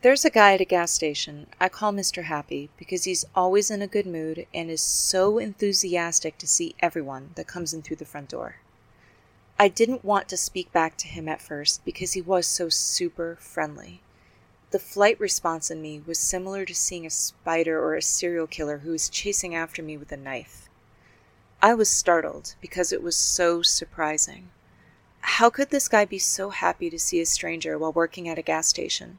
There's a guy at a gas station I call Mr. Happy because he's always in a good mood and is so enthusiastic to see everyone that comes in through the front door. I didn't want to speak back to him at first because he was so super friendly. The flight response in me was similar to seeing a spider or a serial killer who was chasing after me with a knife. I was startled because it was so surprising. How could this guy be so happy to see a stranger while working at a gas station?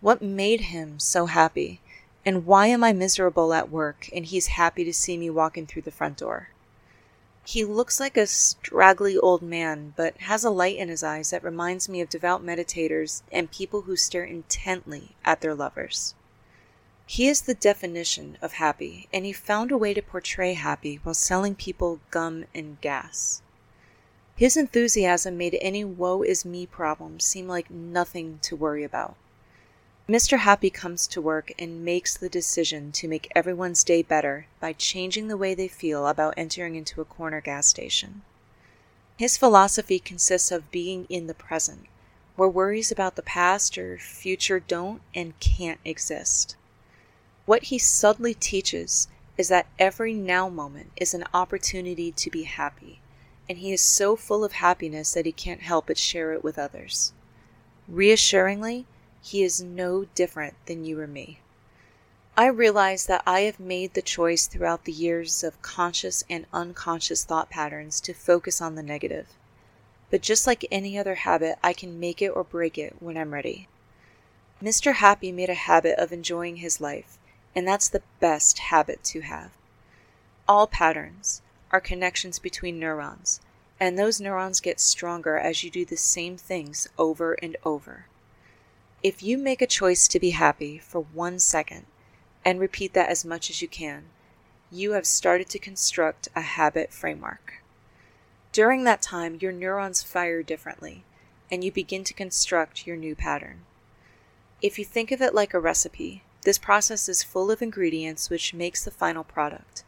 What made him so happy? And why am I miserable at work and he's happy to see me walking through the front door? He looks like a straggly old man, but has a light in his eyes that reminds me of devout meditators and people who stare intently at their lovers. He is the definition of happy, and he found a way to portray happy while selling people gum and gas. His enthusiasm made any woe is me problem seem like nothing to worry about. Mr. Happy comes to work and makes the decision to make everyone's day better by changing the way they feel about entering into a corner gas station. His philosophy consists of being in the present, where worries about the past or future don't and can't exist. What he subtly teaches is that every now moment is an opportunity to be happy, and he is so full of happiness that he can't help but share it with others. Reassuringly, he is no different than you or me. I realize that I have made the choice throughout the years of conscious and unconscious thought patterns to focus on the negative. But just like any other habit, I can make it or break it when I'm ready. Mr. Happy made a habit of enjoying his life, and that's the best habit to have. All patterns are connections between neurons, and those neurons get stronger as you do the same things over and over. If you make a choice to be happy for one second and repeat that as much as you can, you have started to construct a habit framework. During that time, your neurons fire differently, and you begin to construct your new pattern. If you think of it like a recipe, this process is full of ingredients which makes the final product,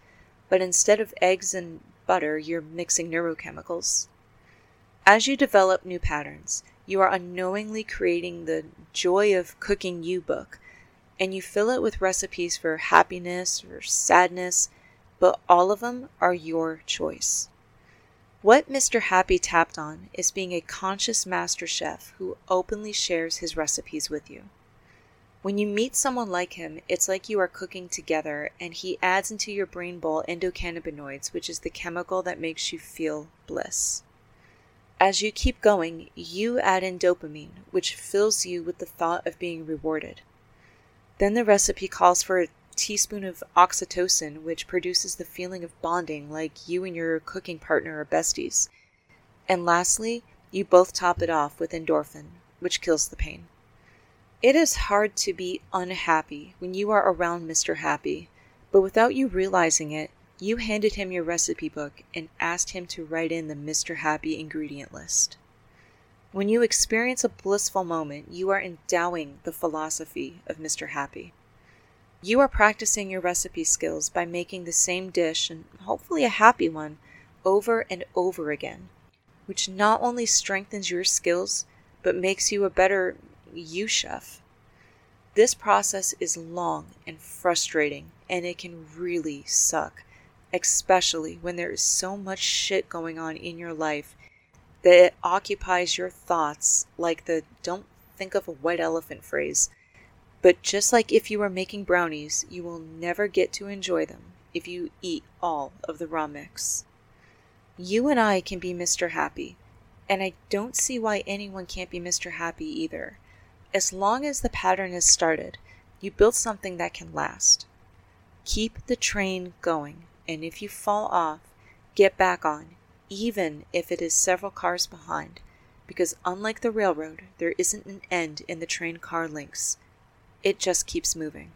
but instead of eggs and butter, you're mixing neurochemicals. As you develop new patterns, you are unknowingly creating the Joy of Cooking You book, and you fill it with recipes for happiness or sadness, but all of them are your choice. What Mr. Happy tapped on is being a conscious master chef who openly shares his recipes with you. When you meet someone like him, it's like you are cooking together and he adds into your brain bowl endocannabinoids, which is the chemical that makes you feel bliss. As you keep going, you add in dopamine, which fills you with the thought of being rewarded. Then the recipe calls for a teaspoon of oxytocin, which produces the feeling of bonding like you and your cooking partner are besties. And lastly, you both top it off with endorphin, which kills the pain. It is hard to be unhappy when you are around Mr. Happy, but without you realizing it, you handed him your recipe book and asked him to write in the Mr. Happy ingredient list. When you experience a blissful moment, you are endowing the philosophy of Mr. Happy. You are practicing your recipe skills by making the same dish, and hopefully a happy one, over and over again, which not only strengthens your skills, but makes you a better you chef. This process is long and frustrating, and it can really suck especially when there is so much shit going on in your life that it occupies your thoughts like the don't think of a white elephant phrase. But just like if you are making brownies, you will never get to enjoy them if you eat all of the raw mix. You and I can be Mr. Happy, and I don't see why anyone can't be Mr. Happy either. As long as the pattern is started, you build something that can last. Keep the train going and if you fall off, get back on, even if it is several cars behind, because unlike the railroad, there isn't an end in the train car links. It just keeps moving.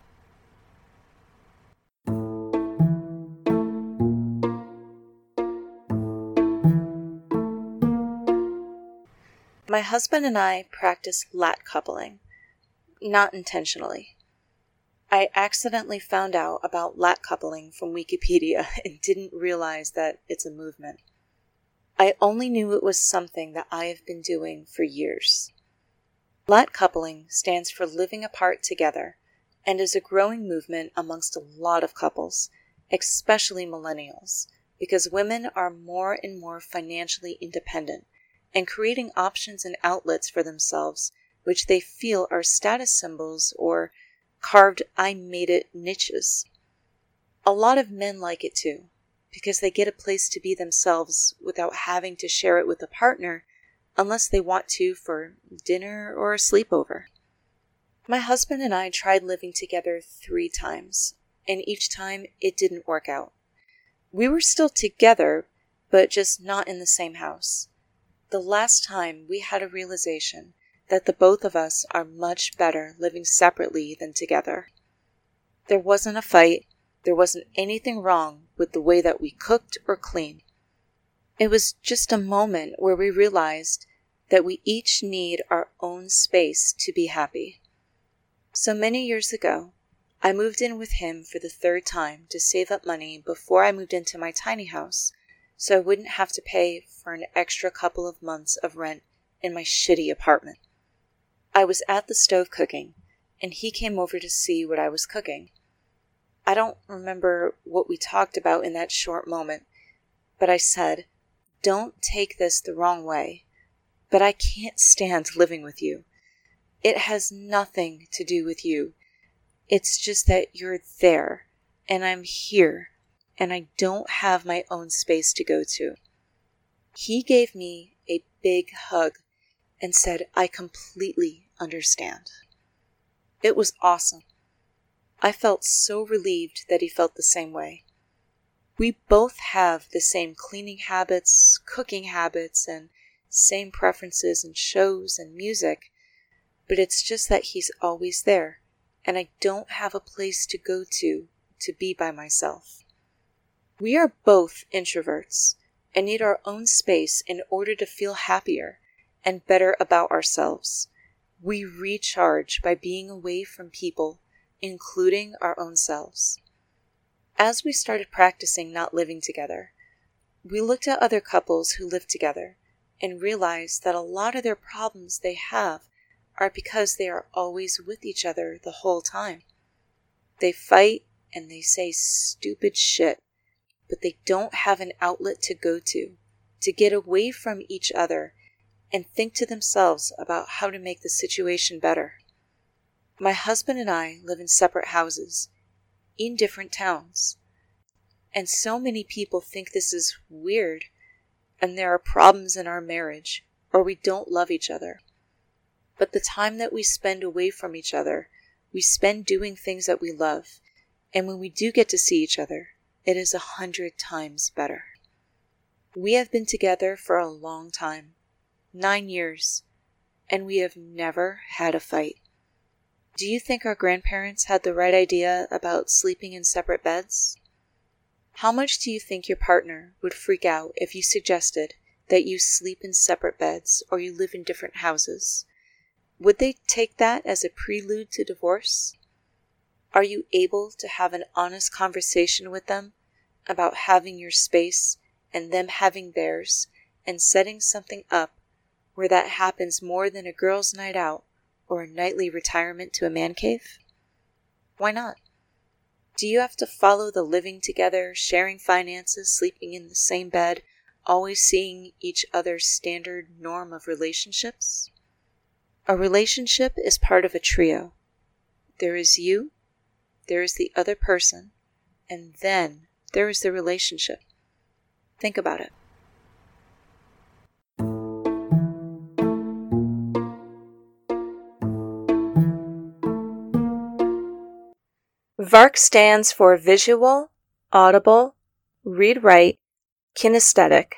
My husband and I practice lat coupling, not intentionally. I accidentally found out about lat coupling from Wikipedia and didn't realize that it's a movement. I only knew it was something that I have been doing for years. Lat coupling stands for living apart together and is a growing movement amongst a lot of couples, especially millennials, because women are more and more financially independent and creating options and outlets for themselves which they feel are status symbols or carved I made it niches. A lot of men like it too, because they get a place to be themselves without having to share it with a partner unless they want to for dinner or a sleepover. My husband and I tried living together three times, and each time it didn't work out. We were still together, but just not in the same house. The last time we had a realization that the both of us are much better living separately than together. There wasn't a fight, there wasn't anything wrong with the way that we cooked or cleaned. It was just a moment where we realized that we each need our own space to be happy. So many years ago, I moved in with him for the third time to save up money before I moved into my tiny house so I wouldn't have to pay for an extra couple of months of rent in my shitty apartment. I was at the stove cooking, and he came over to see what I was cooking. I don't remember what we talked about in that short moment, but I said, Don't take this the wrong way, but I can't stand living with you. It has nothing to do with you. It's just that you're there, and I'm here, and I don't have my own space to go to. He gave me a big hug and said, I completely understand. It was awesome. I felt so relieved that he felt the same way. We both have the same cleaning habits, cooking habits, and same preferences in shows and music, but it's just that he's always there, and I don't have a place to go to to be by myself. We are both introverts and need our own space in order to feel happier and better about ourselves. We recharge by being away from people, including our own selves. As we started practicing not living together, we looked at other couples who live together and realized that a lot of their problems they have are because they are always with each other the whole time. They fight and they say stupid shit, but they don't have an outlet to go to, to get away from each other and think to themselves about how to make the situation better. My husband and I live in separate houses, in different towns. And so many people think this is weird, and there are problems in our marriage, or we don't love each other. But the time that we spend away from each other, we spend doing things that we love, and when we do get to see each other, it is a hundred times better. We have been together for a long time, nine years, and we have never had a fight. Do you think our grandparents had the right idea about sleeping in separate beds? How much do you think your partner would freak out if you suggested that you sleep in separate beds or you live in different houses? Would they take that as a prelude to divorce? Are you able to have an honest conversation with them about having your space and them having theirs and setting something up where that happens more than a girl's night out or a nightly retirement to a man cave? Why not? Do you have to follow the living together, sharing finances, sleeping in the same bed, always seeing each other's standard norm of relationships? A relationship is part of a trio. There is you, there is the other person, and then there is the relationship. Think about it. VARK stands for Visual, Audible, Read Write, Kinesthetic,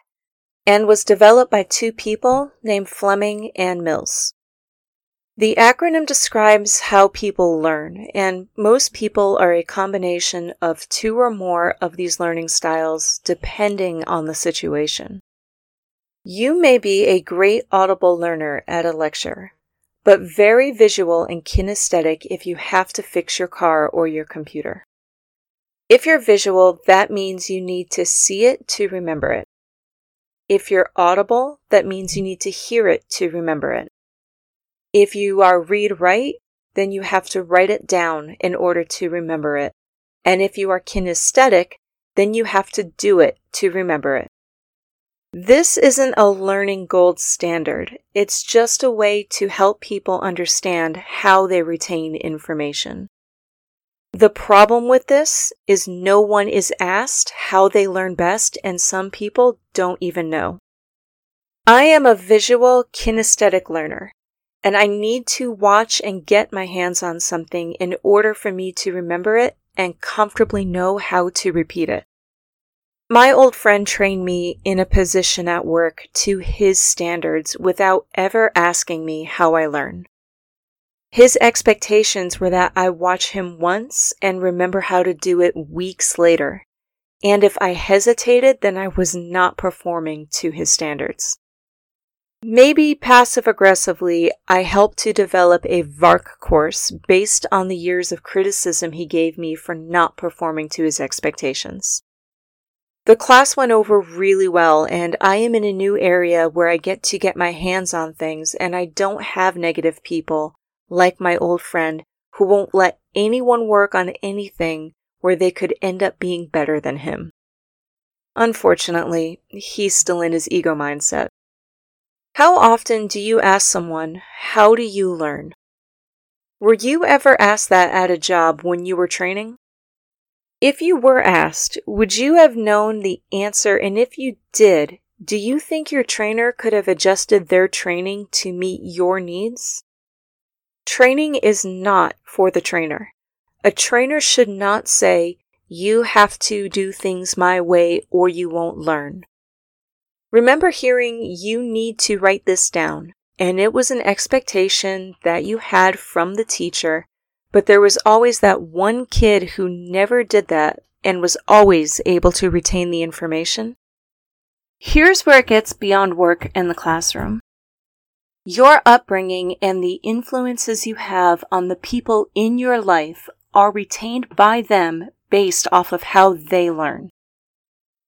and was developed by two people named Fleming and Mills. The acronym describes how people learn, and most people are a combination of two or more of these learning styles depending on the situation. You may be a great audible learner at a lecture, but very visual and kinesthetic if you have to fix your car or your computer. If you're visual, that means you need to see it to remember it. If you're audible, that means you need to hear it to remember it. If you are read write, then you have to write it down in order to remember it. And if you are kinesthetic, then you have to do it to remember it. This isn't a learning gold standard. It's just a way to help people understand how they retain information. The problem with this is no one is asked how they learn best, and some people don't even know. I am a visual kinesthetic learner, and I need to watch and get my hands on something in order for me to remember it and comfortably know how to repeat it. My old friend trained me in a position at work to his standards without ever asking me how I learn. His expectations were that I watch him once and remember how to do it weeks later. And if I hesitated, then I was not performing to his standards. Maybe passive aggressively, I helped to develop a VARK course based on the years of criticism he gave me for not performing to his expectations. The class went over really well, and I am in a new area where I get to get my hands on things, and I don't have negative people, like my old friend, who won't let anyone work on anything where they could end up being better than him. Unfortunately, he's still in his ego mindset. How often do you ask someone, How do you learn? Were you ever asked that at a job when you were training? If you were asked, would you have known the answer? And if you did, do you think your trainer could have adjusted their training to meet your needs? Training is not for the trainer. A trainer should not say, you have to do things my way or you won't learn. Remember hearing you need to write this down, and it was an expectation that you had from the teacher but there was always that one kid who never did that and was always able to retain the information. Here's where it gets beyond work and the classroom. Your upbringing and the influences you have on the people in your life are retained by them based off of how they learn.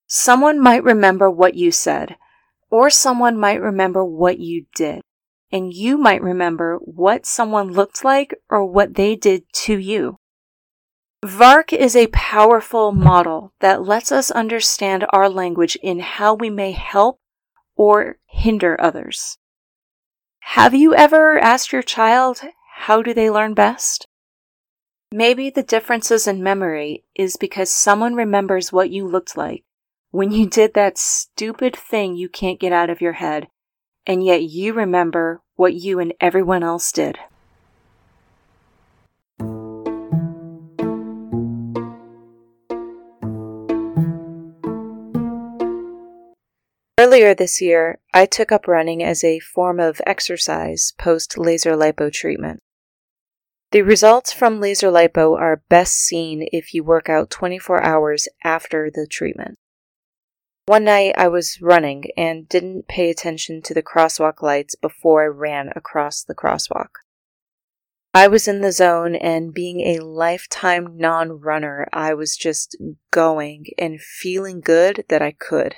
Someone might remember what you said, or someone might remember what you did and you might remember what someone looked like or what they did to you. VARK is a powerful model that lets us understand our language in how we may help or hinder others. Have you ever asked your child, how do they learn best? Maybe the differences in memory is because someone remembers what you looked like when you did that stupid thing you can't get out of your head and yet you remember what you and everyone else did. Earlier this year, I took up running as a form of exercise post laser lipo treatment. The results from laser lipo are best seen if you work out 24 hours after the treatment. One night I was running and didn't pay attention to the crosswalk lights before I ran across the crosswalk. I was in the zone, and being a lifetime non runner, I was just going and feeling good that I could.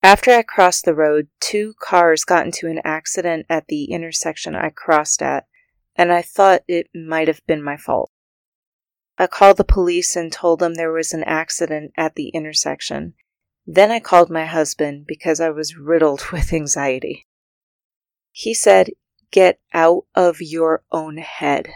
After I crossed the road, two cars got into an accident at the intersection I crossed at, and I thought it might have been my fault. I called the police and told them there was an accident at the intersection, then I called my husband because I was riddled with anxiety. He said, Get out of your own head.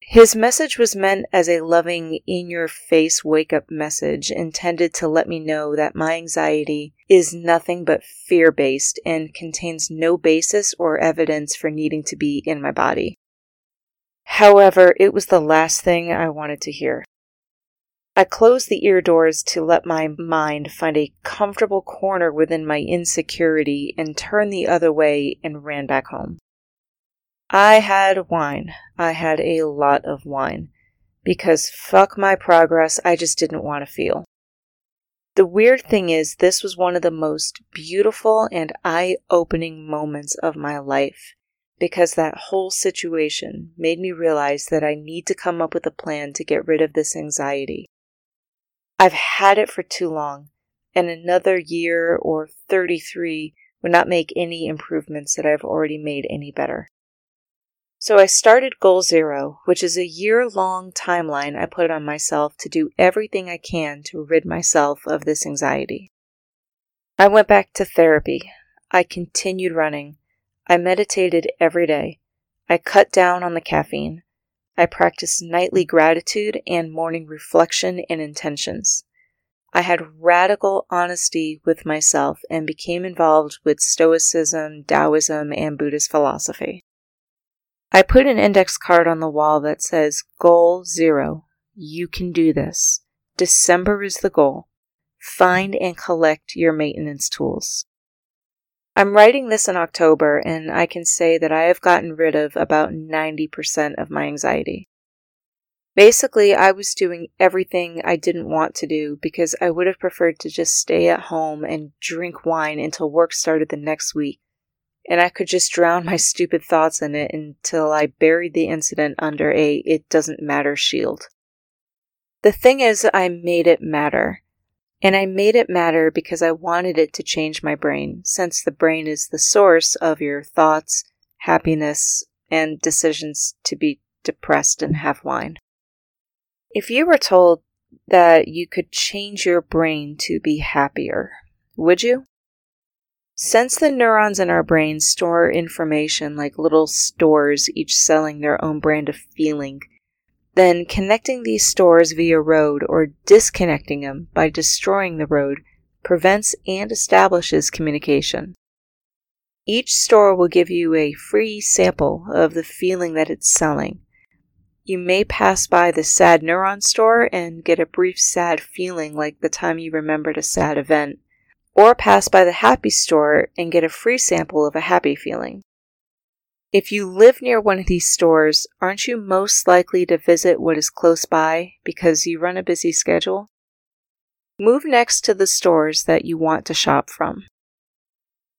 His message was meant as a loving, in your face wake up message intended to let me know that my anxiety is nothing but fear based and contains no basis or evidence for needing to be in my body. However, it was the last thing I wanted to hear. I closed the ear doors to let my mind find a comfortable corner within my insecurity and turned the other way and ran back home. I had wine. I had a lot of wine. Because fuck my progress, I just didn't want to feel. The weird thing is, this was one of the most beautiful and eye opening moments of my life because that whole situation made me realize that I need to come up with a plan to get rid of this anxiety. I've had it for too long, and another year or 33 would not make any improvements that I've already made any better. So I started Goal Zero, which is a year long timeline I put on myself to do everything I can to rid myself of this anxiety. I went back to therapy. I continued running. I meditated every day. I cut down on the caffeine. I practiced nightly gratitude and morning reflection and intentions. I had radical honesty with myself and became involved with Stoicism, Taoism, and Buddhist philosophy. I put an index card on the wall that says Goal Zero. You can do this. December is the goal. Find and collect your maintenance tools. I'm writing this in October, and I can say that I have gotten rid of about 90% of my anxiety. Basically, I was doing everything I didn't want to do because I would have preferred to just stay at home and drink wine until work started the next week and I could just drown my stupid thoughts in it until I buried the incident under a it doesn't matter shield. The thing is, I made it matter. And I made it matter because I wanted it to change my brain, since the brain is the source of your thoughts, happiness, and decisions to be depressed and have wine. If you were told that you could change your brain to be happier, would you? Since the neurons in our brains store information like little stores, each selling their own brand of feeling, then connecting these stores via road or disconnecting them by destroying the road prevents and establishes communication. Each store will give you a free sample of the feeling that it's selling. You may pass by the sad neuron store and get a brief sad feeling like the time you remembered a sad event or pass by the happy store and get a free sample of a happy feeling. If you live near one of these stores, aren't you most likely to visit what is close by because you run a busy schedule? Move next to the stores that you want to shop from.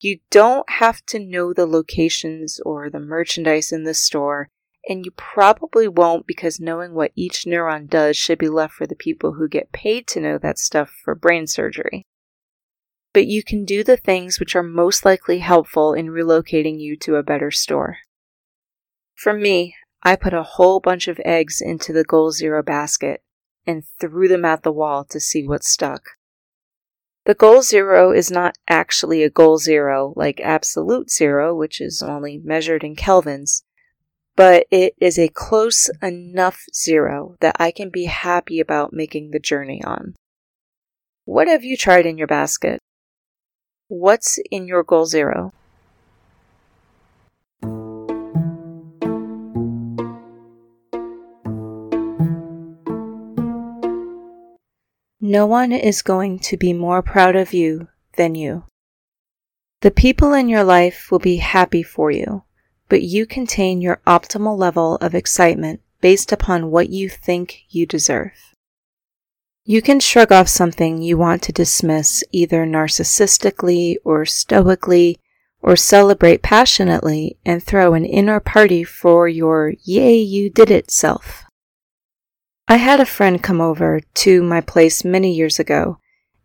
You don't have to know the locations or the merchandise in the store, and you probably won't because knowing what each neuron does should be left for the people who get paid to know that stuff for brain surgery but you can do the things which are most likely helpful in relocating you to a better store. For me, I put a whole bunch of eggs into the Goal Zero basket and threw them at the wall to see what stuck. The goal zero is not actually a goal zero like absolute zero, which is only measured in kelvins, but it is a close enough zero that I can be happy about making the journey on. What have you tried in your basket? What's in your goal zero? No one is going to be more proud of you than you. The people in your life will be happy for you, but you contain your optimal level of excitement based upon what you think you deserve. You can shrug off something you want to dismiss either narcissistically or stoically or celebrate passionately and throw an inner party for your yay you did it self. I had a friend come over to my place many years ago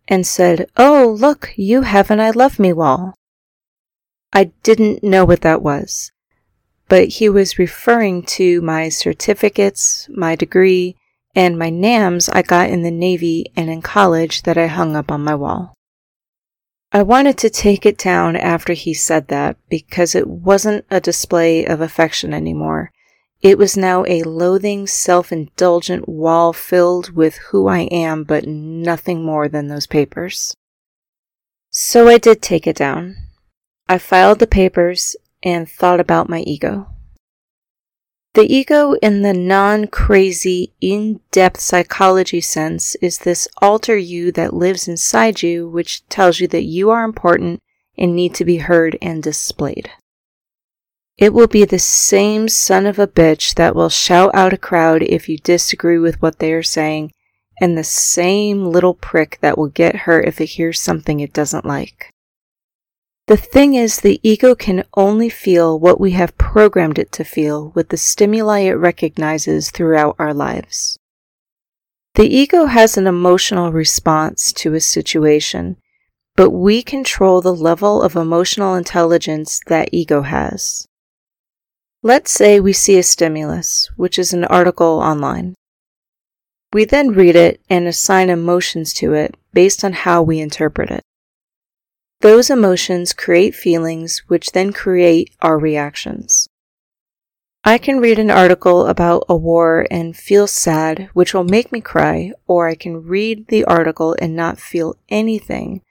and said, Oh, look, you have an I love me wall. I didn't know what that was, but he was referring to my certificates, my degree, and my NAMs I got in the Navy and in college that I hung up on my wall. I wanted to take it down after he said that because it wasn't a display of affection anymore. It was now a loathing, self indulgent wall filled with who I am, but nothing more than those papers. So I did take it down. I filed the papers and thought about my ego. The ego, in the non crazy, in depth psychology sense, is this alter you that lives inside you, which tells you that you are important and need to be heard and displayed. It will be the same son of a bitch that will shout out a crowd if you disagree with what they are saying, and the same little prick that will get hurt if it hears something it doesn't like. The thing is, the ego can only feel what we have programmed it to feel with the stimuli it recognizes throughout our lives. The ego has an emotional response to a situation, but we control the level of emotional intelligence that ego has. Let's say we see a stimulus, which is an article online. We then read it and assign emotions to it based on how we interpret it. Those emotions create feelings, which then create our reactions. I can read an article about a war and feel sad, which will make me cry, or I can read the article and not feel anything,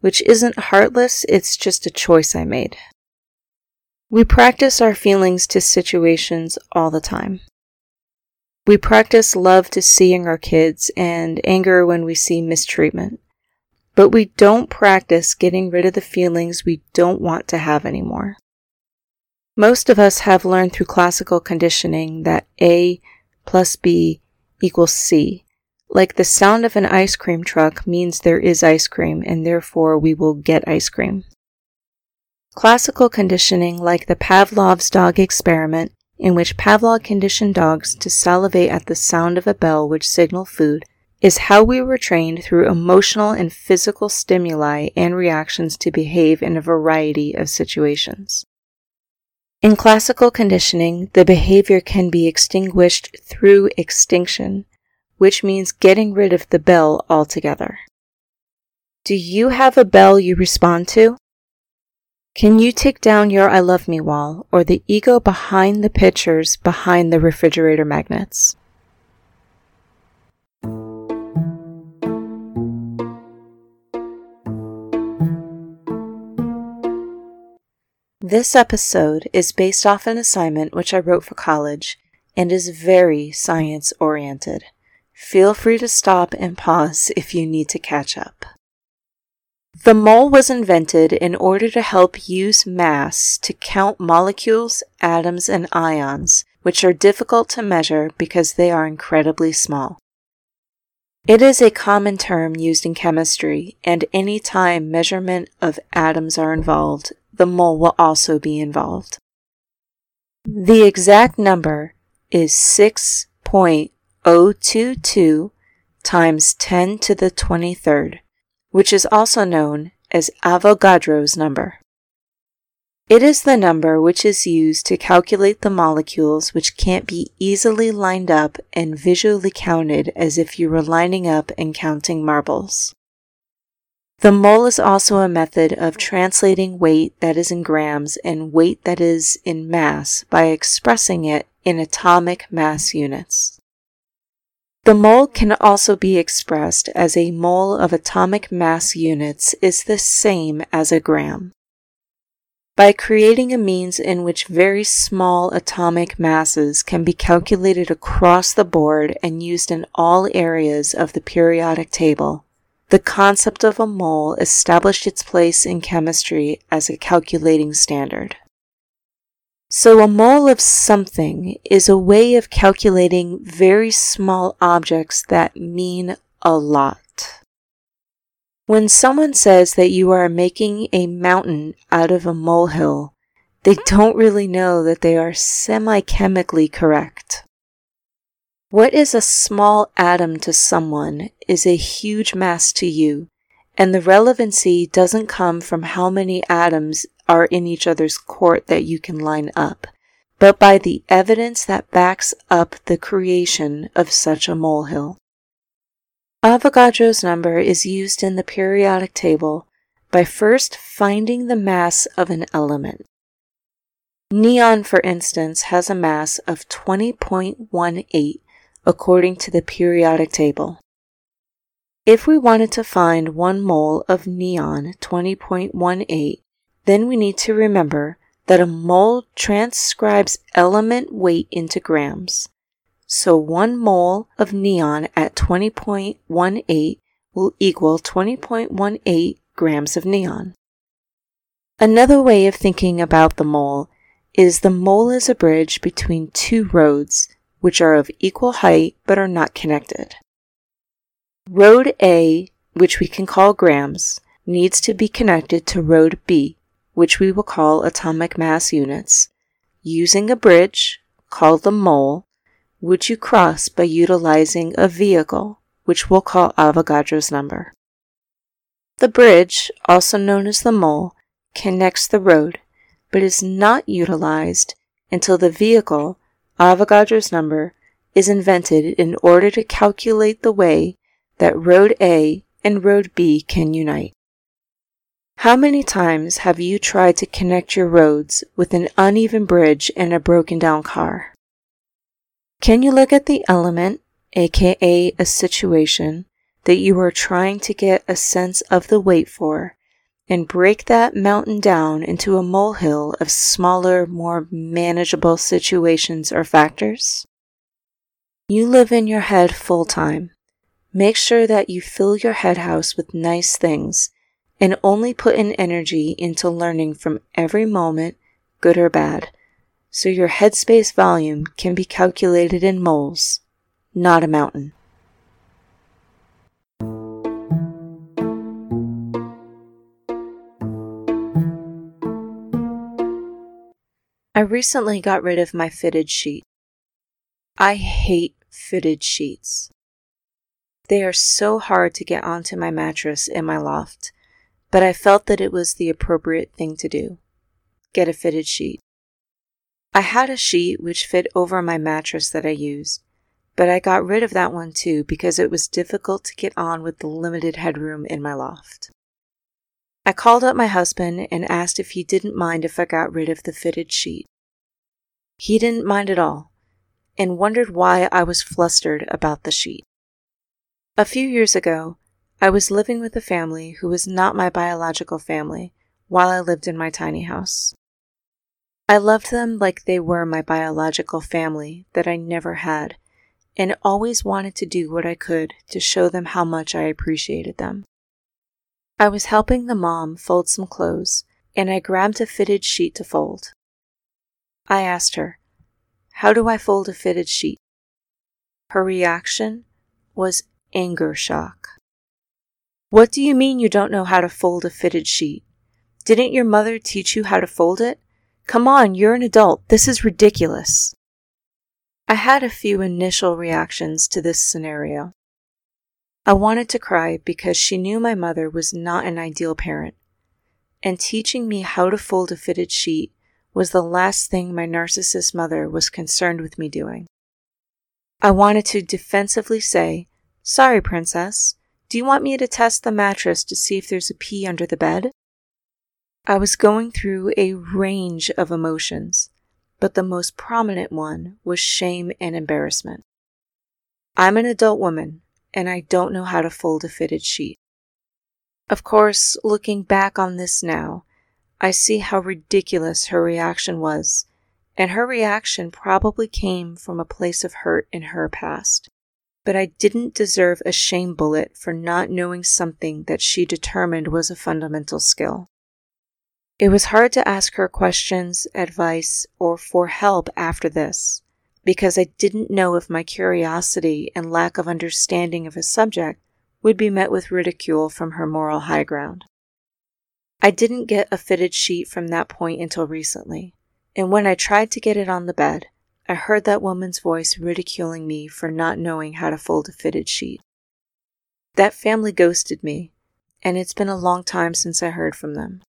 which isn't heartless, it's just a choice I made. We practice our feelings to situations all the time. We practice love to seeing our kids and anger when we see mistreatment. But we don't practice getting rid of the feelings we don't want to have anymore. Most of us have learned through classical conditioning that A plus B equals C. Like the sound of an ice cream truck means there is ice cream and therefore we will get ice cream. Classical conditioning, like the Pavlov's dog experiment, in which Pavlov conditioned dogs to salivate at the sound of a bell which signaled food, is how we were trained through emotional and physical stimuli and reactions to behave in a variety of situations. In classical conditioning, the behavior can be extinguished through extinction, which means getting rid of the bell altogether. Do you have a bell you respond to? Can you take down your I love me wall or the ego behind the pictures behind the refrigerator magnets? This episode is based off an assignment which I wrote for college and is very science oriented. Feel free to stop and pause if you need to catch up. The mole was invented in order to help use mass to count molecules, atoms, and ions, which are difficult to measure because they are incredibly small. It is a common term used in chemistry, and any time measurement of atoms are involved, the mole will also be involved. The exact number is 6.022 times 10 to the 23rd, which is also known as Avogadro's number. It is the number which is used to calculate the molecules which can't be easily lined up and visually counted as if you were lining up and counting marbles. The mole is also a method of translating weight that is in grams and weight that is in mass by expressing it in atomic mass units. The mole can also be expressed as a mole of atomic mass units is the same as a gram. By creating a means in which very small atomic masses can be calculated across the board and used in all areas of the periodic table, the concept of a mole established its place in chemistry as a calculating standard. So a mole of something is a way of calculating very small objects that mean a lot. When someone says that you are making a mountain out of a molehill, they don't really know that they are semi-chemically correct. What is a small atom to someone is a huge mass to you, and the relevancy doesn't come from how many atoms are in each other's court that you can line up, but by the evidence that backs up the creation of such a molehill. Avogadro's number is used in the periodic table by first finding the mass of an element. Neon, for instance, has a mass of 20.18 according to the periodic table. If we wanted to find one mole of neon 20.18, then we need to remember that a mole transcribes element weight into grams. So one mole of neon at 20.18 will equal 20.18 grams of neon. Another way of thinking about the mole is the mole is a bridge between two roads which are of equal height but are not connected. Road A, which we can call grams, needs to be connected to road B, which we will call atomic mass units, using a bridge, called the mole, which you cross by utilizing a vehicle, which we'll call Avogadro's number. The bridge, also known as the mole, connects the road, but is not utilized until the vehicle, Avogadro's number, is invented in order to calculate the way that Road A and Road B can unite. How many times have you tried to connect your roads with an uneven bridge and a broken down car? Can you look at the element, aka a situation, that you are trying to get a sense of the weight for, and break that mountain down into a molehill of smaller, more manageable situations or factors? You live in your head full time. Make sure that you fill your head house with nice things and only put in energy into learning from every moment, good or bad, so your headspace volume can be calculated in moles, not a mountain. I recently got rid of my fitted sheet. I hate fitted sheets. They are so hard to get onto my mattress in my loft, but I felt that it was the appropriate thing to do. Get a fitted sheet. I had a sheet which fit over my mattress that I used, but I got rid of that one too because it was difficult to get on with the limited headroom in my loft. I called up my husband and asked if he didn't mind if I got rid of the fitted sheet. He didn't mind at all and wondered why I was flustered about the sheet. A few years ago, I was living with a family who was not my biological family while I lived in my tiny house. I loved them like they were my biological family that I never had, and always wanted to do what I could to show them how much I appreciated them. I was helping the mom fold some clothes, and I grabbed a fitted sheet to fold. I asked her, How do I fold a fitted sheet? Her reaction was anger shock. What do you mean you don't know how to fold a fitted sheet? Didn't your mother teach you how to fold it? Come on, you're an adult. This is ridiculous. I had a few initial reactions to this scenario. I wanted to cry because she knew my mother was not an ideal parent, and teaching me how to fold a fitted sheet was the last thing my narcissist mother was concerned with me doing. I wanted to defensively say, Sorry, princess. Do you want me to test the mattress to see if there's a pea under the bed? I was going through a range of emotions, but the most prominent one was shame and embarrassment. I'm an adult woman and I don't know how to fold a fitted sheet. Of course, looking back on this now, I see how ridiculous her reaction was, and her reaction probably came from a place of hurt in her past. But I didn't deserve a shame bullet for not knowing something that she determined was a fundamental skill. It was hard to ask her questions, advice, or for help after this because I didn't know if my curiosity and lack of understanding of a subject would be met with ridicule from her moral high ground. I didn't get a fitted sheet from that point until recently, and when I tried to get it on the bed, I heard that woman's voice ridiculing me for not knowing how to fold a fitted sheet. That family ghosted me, and it's been a long time since I heard from them.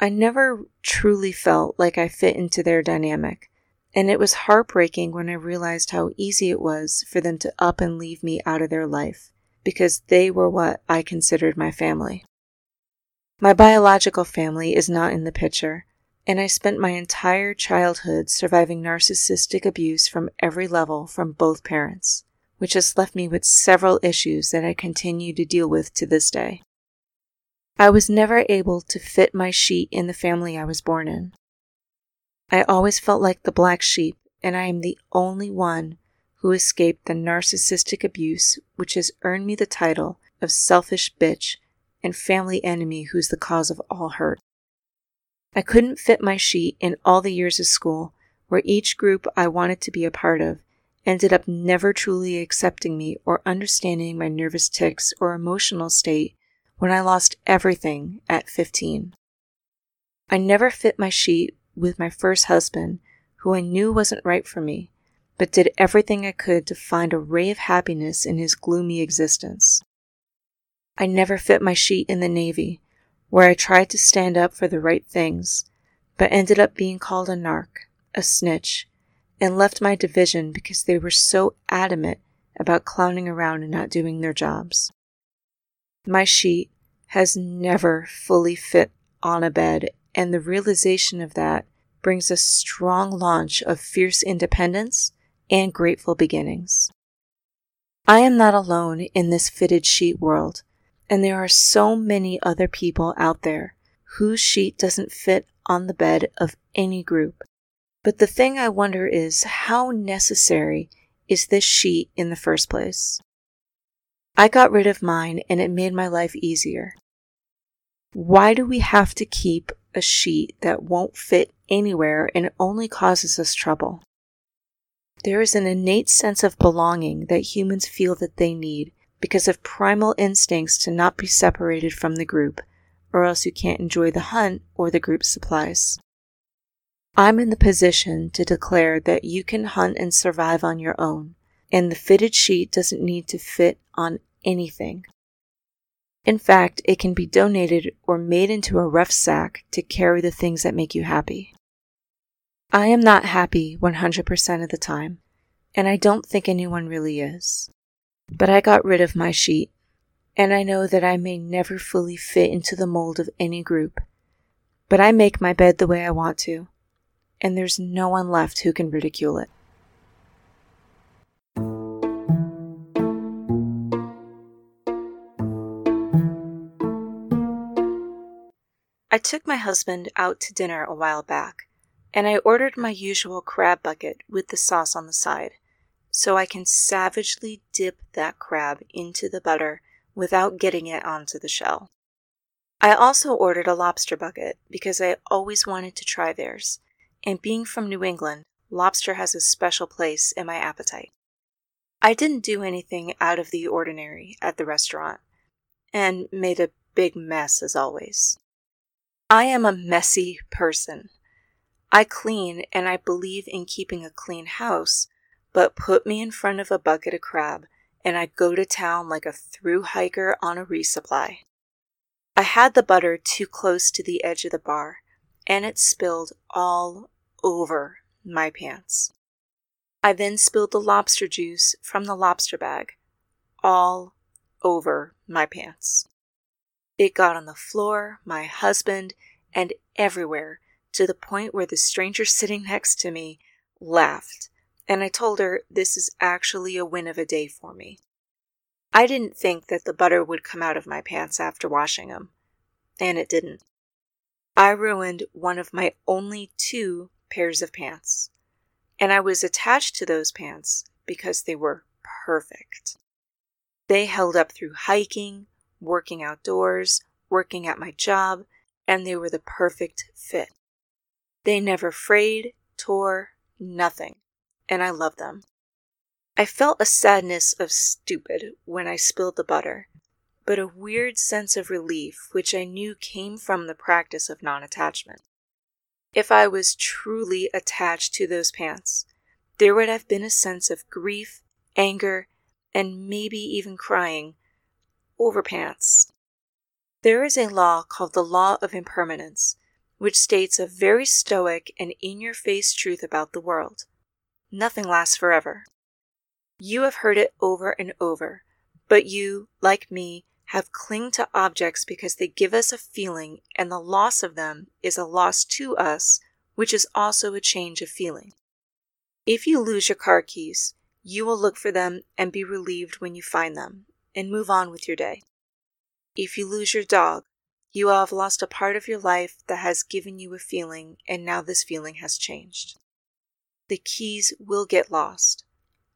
I never truly felt like I fit into their dynamic, and it was heartbreaking when I realized how easy it was for them to up and leave me out of their life because they were what I considered my family. My biological family is not in the picture, and I spent my entire childhood surviving narcissistic abuse from every level from both parents, which has left me with several issues that I continue to deal with to this day. I was never able to fit my sheet in the family I was born in. I always felt like the black sheep, and I am the only one who escaped the narcissistic abuse which has earned me the title of selfish bitch and family enemy who's the cause of all hurt. I couldn't fit my sheet in all the years of school, where each group I wanted to be a part of ended up never truly accepting me or understanding my nervous tics or emotional state when I lost everything at 15. I never fit my sheet with my first husband, who I knew wasn't right for me, but did everything I could to find a ray of happiness in his gloomy existence. I never fit my sheet in the Navy, where I tried to stand up for the right things, but ended up being called a narc, a snitch, and left my division because they were so adamant about clowning around and not doing their jobs. My sheet has never fully fit on a bed, and the realization of that brings a strong launch of fierce independence and grateful beginnings. I am not alone in this fitted sheet world, and there are so many other people out there whose sheet doesn't fit on the bed of any group. But the thing I wonder is how necessary is this sheet in the first place? I got rid of mine and it made my life easier. Why do we have to keep a sheet that won't fit anywhere and only causes us trouble? There is an innate sense of belonging that humans feel that they need because of primal instincts to not be separated from the group, or else you can't enjoy the hunt or the group's supplies. I'm in the position to declare that you can hunt and survive on your own, and the fitted sheet doesn't need to fit on anything. In fact, it can be donated or made into a rough sack to carry the things that make you happy. I am not happy 100% of the time, and I don't think anyone really is. But I got rid of my sheet, and I know that I may never fully fit into the mold of any group. But I make my bed the way I want to, and there's no one left who can ridicule it. I took my husband out to dinner a while back and I ordered my usual crab bucket with the sauce on the side, so I can savagely dip that crab into the butter without getting it onto the shell. I also ordered a lobster bucket because I always wanted to try theirs, and being from New England, lobster has a special place in my appetite. I didn't do anything out of the ordinary at the restaurant, and made a big mess as always. I am a messy person, I clean and I believe in keeping a clean house, but put me in front of a bucket of crab and I go to town like a through hiker on a resupply. I had the butter too close to the edge of the bar and it spilled all over my pants. I then spilled the lobster juice from the lobster bag all over my pants. It got on the floor, my husband, and everywhere to the point where the stranger sitting next to me laughed, and I told her this is actually a win of a day for me. I didn't think that the butter would come out of my pants after washing them, and it didn't. I ruined one of my only two pairs of pants, and I was attached to those pants because they were perfect. They held up through hiking, working outdoors, working at my job, and they were the perfect fit. They never frayed, tore, nothing, and I love them. I felt a sadness of stupid when I spilled the butter, but a weird sense of relief which I knew came from the practice of non attachment. If I was truly attached to those pants, there would have been a sense of grief, anger, and maybe even crying over pants. There is a law called the law of impermanence, which states a very stoic and in your face truth about the world. Nothing lasts forever. You have heard it over and over, but you, like me, have clung to objects because they give us a feeling, and the loss of them is a loss to us, which is also a change of feeling. If you lose your car keys, you will look for them and be relieved when you find them, and move on with your day. If you lose your dog, you will have lost a part of your life that has given you a feeling, and now this feeling has changed. The keys will get lost.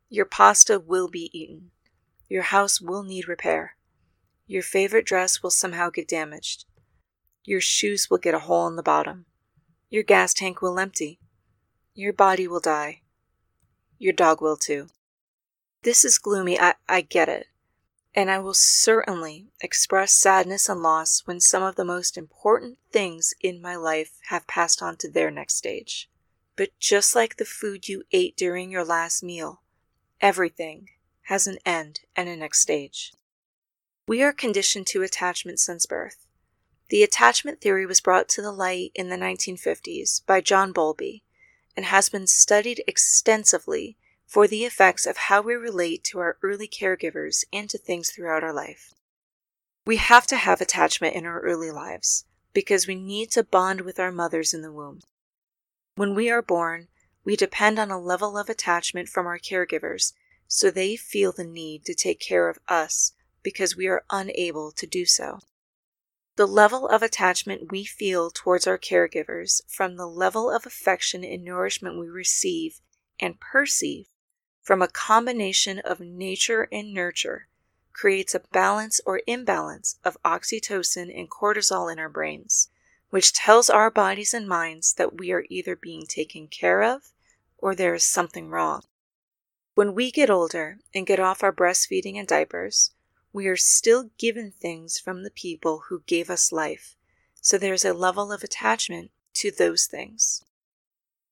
Your pasta will be eaten. Your house will need repair. Your favorite dress will somehow get damaged. Your shoes will get a hole in the bottom. Your gas tank will empty. Your body will die. Your dog will too. This is gloomy, I, I get it and I will certainly express sadness and loss when some of the most important things in my life have passed on to their next stage. But just like the food you ate during your last meal, everything has an end and a next stage. We are conditioned to attachment since birth. The attachment theory was brought to the light in the 1950s by John Bowlby and has been studied extensively for the effects of how we relate to our early caregivers and to things throughout our life. We have to have attachment in our early lives because we need to bond with our mothers in the womb. When we are born, we depend on a level of attachment from our caregivers so they feel the need to take care of us because we are unable to do so. The level of attachment we feel towards our caregivers from the level of affection and nourishment we receive and perceive from a combination of nature and nurture creates a balance or imbalance of oxytocin and cortisol in our brains, which tells our bodies and minds that we are either being taken care of or there is something wrong. When we get older and get off our breastfeeding and diapers, we are still given things from the people who gave us life, so there's a level of attachment to those things.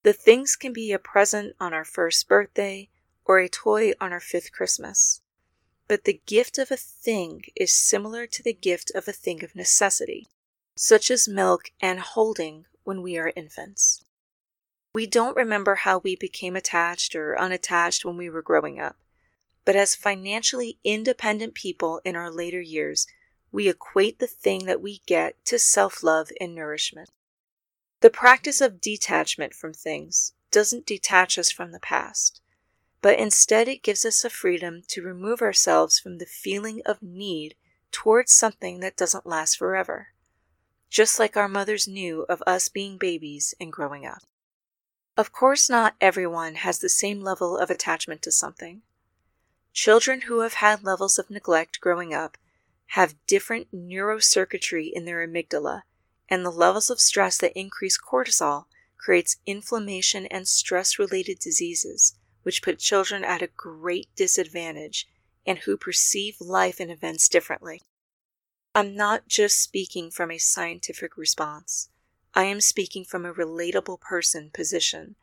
The things can be a present on our first birthday or a toy on our fifth Christmas. But the gift of a thing is similar to the gift of a thing of necessity, such as milk and holding when we are infants. We don't remember how we became attached or unattached when we were growing up but as financially independent people in our later years, we equate the thing that we get to self love and nourishment. The practice of detachment from things doesn't detach us from the past, but instead it gives us a freedom to remove ourselves from the feeling of need towards something that doesn't last forever, just like our mothers knew of us being babies and growing up. Of course, not everyone has the same level of attachment to something. Children who have had levels of neglect growing up have different neurocircuitry in their amygdala, and the levels of stress that increase cortisol creates inflammation and stress related diseases, which put children at a great disadvantage and who perceive life and events differently. I'm not just speaking from a scientific response. I am speaking from a relatable person position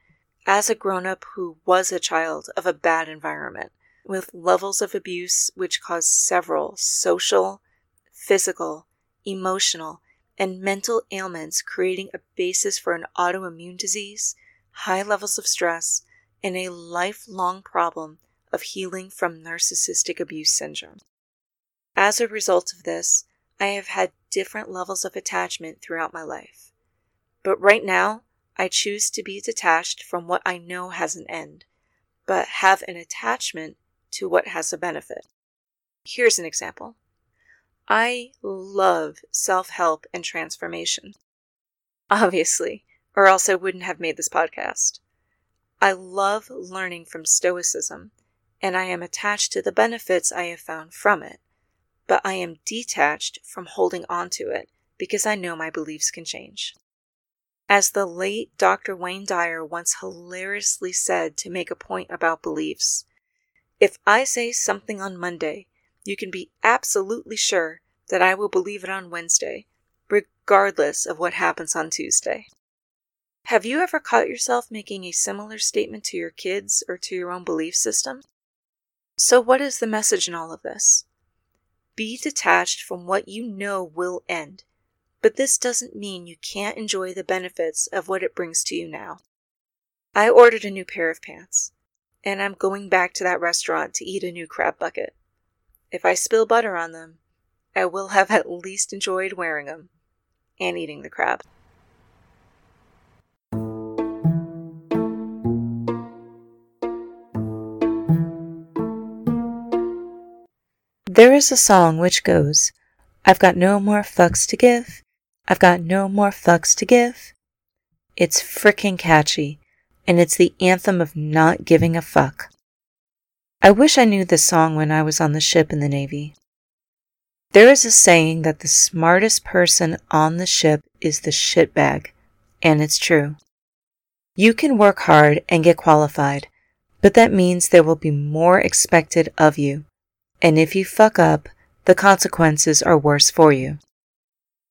as a grown up who was a child of a bad environment with levels of abuse which caused several social, physical, emotional, and mental ailments, creating a basis for an autoimmune disease, high levels of stress, and a lifelong problem of healing from narcissistic abuse syndrome. As a result of this, I have had different levels of attachment throughout my life. But right now, I choose to be detached from what I know has an end, but have an attachment to what has a benefit. Here's an example I love self help and transformation. Obviously, or else I wouldn't have made this podcast. I love learning from Stoicism, and I am attached to the benefits I have found from it, but I am detached from holding on to it because I know my beliefs can change. As the late Dr. Wayne Dyer once hilariously said to make a point about beliefs, if I say something on Monday, you can be absolutely sure that I will believe it on Wednesday, regardless of what happens on Tuesday. Have you ever caught yourself making a similar statement to your kids or to your own belief system? So, what is the message in all of this? Be detached from what you know will end, but this doesn't mean you can't enjoy the benefits of what it brings to you now. I ordered a new pair of pants and I'm going back to that restaurant to eat a new crab bucket. If I spill butter on them, I will have at least enjoyed wearing them and eating the crab. There is a song which goes, I've got no more fucks to give. I've got no more fucks to give. It's frickin' catchy and it's the anthem of not giving a fuck. I wish I knew this song when I was on the ship in the Navy. There is a saying that the smartest person on the ship is the shitbag, and it's true. You can work hard and get qualified, but that means there will be more expected of you, and if you fuck up, the consequences are worse for you.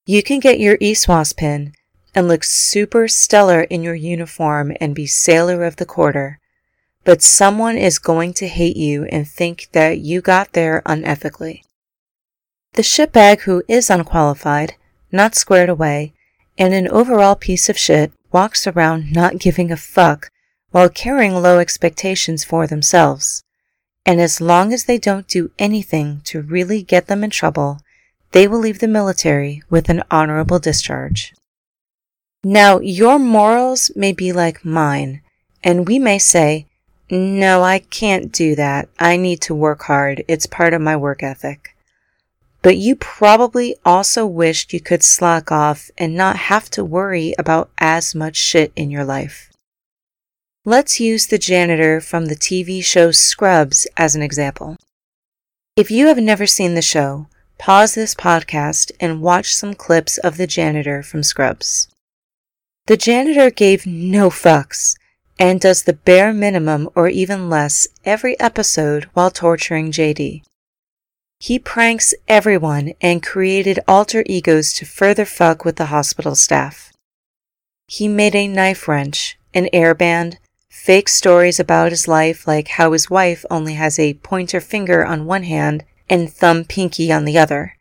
You can get your ESWAS pin and look super stellar in your uniform and be sailor of the quarter. But someone is going to hate you and think that you got there unethically. The shitbag who is unqualified, not squared away, and an overall piece of shit walks around not giving a fuck while carrying low expectations for themselves. And as long as they don't do anything to really get them in trouble, they will leave the military with an honorable discharge. Now, your morals may be like mine, and we may say, No, I can't do that. I need to work hard. It's part of my work ethic. But you probably also wished you could slack off and not have to worry about as much shit in your life. Let's use the janitor from the TV show Scrubs as an example. If you have never seen the show, pause this podcast and watch some clips of the janitor from Scrubs. The janitor gave no fucks and does the bare minimum or even less every episode while torturing JD. He pranks everyone and created alter egos to further fuck with the hospital staff. He made a knife wrench, an airband, fake stories about his life, like how his wife only has a pointer finger on one hand and thumb pinky on the other.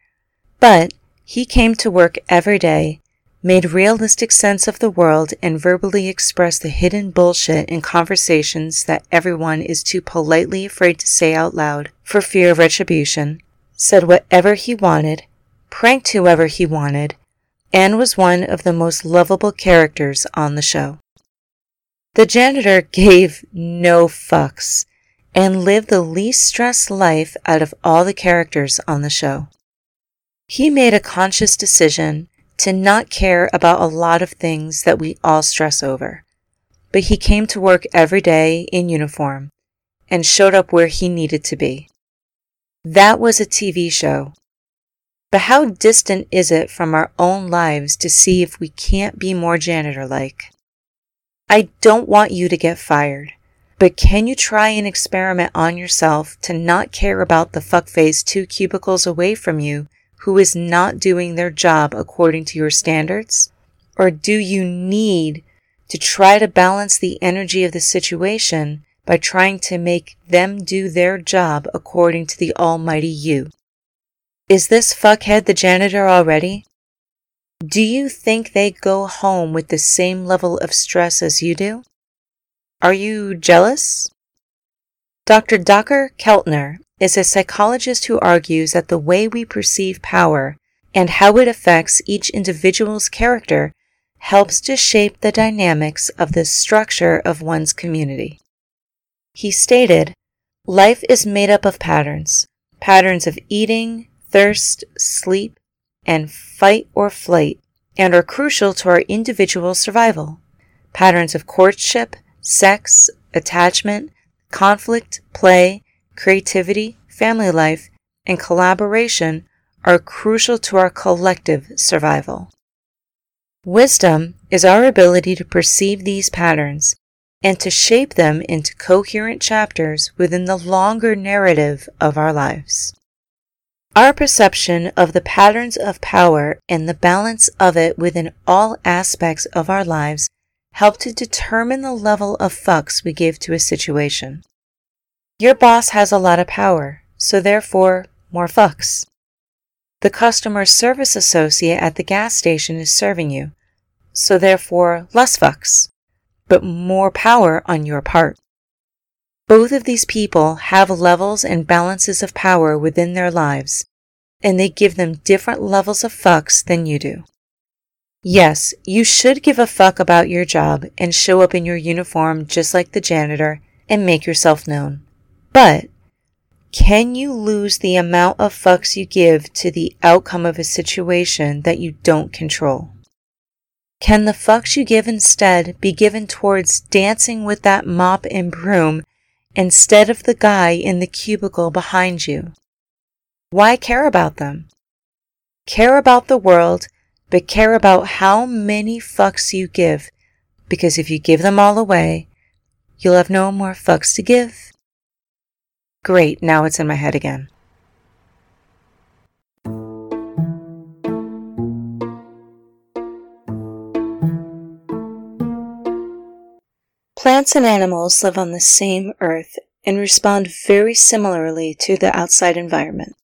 But he came to work every day, made realistic sense of the world, and verbally expressed the hidden bullshit in conversations that everyone is too politely afraid to say out loud for fear of retribution, said whatever he wanted, pranked whoever he wanted, and was one of the most lovable characters on the show. The janitor gave no fucks and lived the least stressed life out of all the characters on the show. He made a conscious decision to not care about a lot of things that we all stress over, but he came to work every day in uniform and showed up where he needed to be. That was a TV show. But how distant is it from our own lives to see if we can't be more janitor like? I don't want you to get fired, but can you try an experiment on yourself to not care about the fuckface two cubicles away from you who is not doing their job according to your standards? Or do you need to try to balance the energy of the situation by trying to make them do their job according to the almighty you? Is this fuckhead the janitor already? Do you think they go home with the same level of stress as you do? Are you jealous? Dr. Dacher Keltner is a psychologist who argues that the way we perceive power and how it affects each individual's character helps to shape the dynamics of the structure of one's community. He stated, Life is made up of patterns patterns of eating, thirst, sleep, and fight or flight and are crucial to our individual survival. Patterns of courtship, sex, attachment, conflict, play, creativity, family life, and collaboration are crucial to our collective survival. Wisdom is our ability to perceive these patterns and to shape them into coherent chapters within the longer narrative of our lives. Our perception of the patterns of power and the balance of it within all aspects of our lives help to determine the level of fucks we give to a situation. Your boss has a lot of power, so therefore, more fucks. The customer service associate at the gas station is serving you, so therefore, less fucks, but more power on your part. Both of these people have levels and balances of power within their lives, and they give them different levels of fucks than you do. Yes, you should give a fuck about your job and show up in your uniform just like the janitor and make yourself known. But can you lose the amount of fucks you give to the outcome of a situation that you don't control? Can the fucks you give instead be given towards dancing with that mop and broom instead of the guy in the cubicle behind you? Why care about them? Care about the world, but care about how many fucks you give, because if you give them all away, you'll have no more fucks to give. Great, now it's in my head again. Plants and animals live on the same earth and respond very similarly to the outside environment.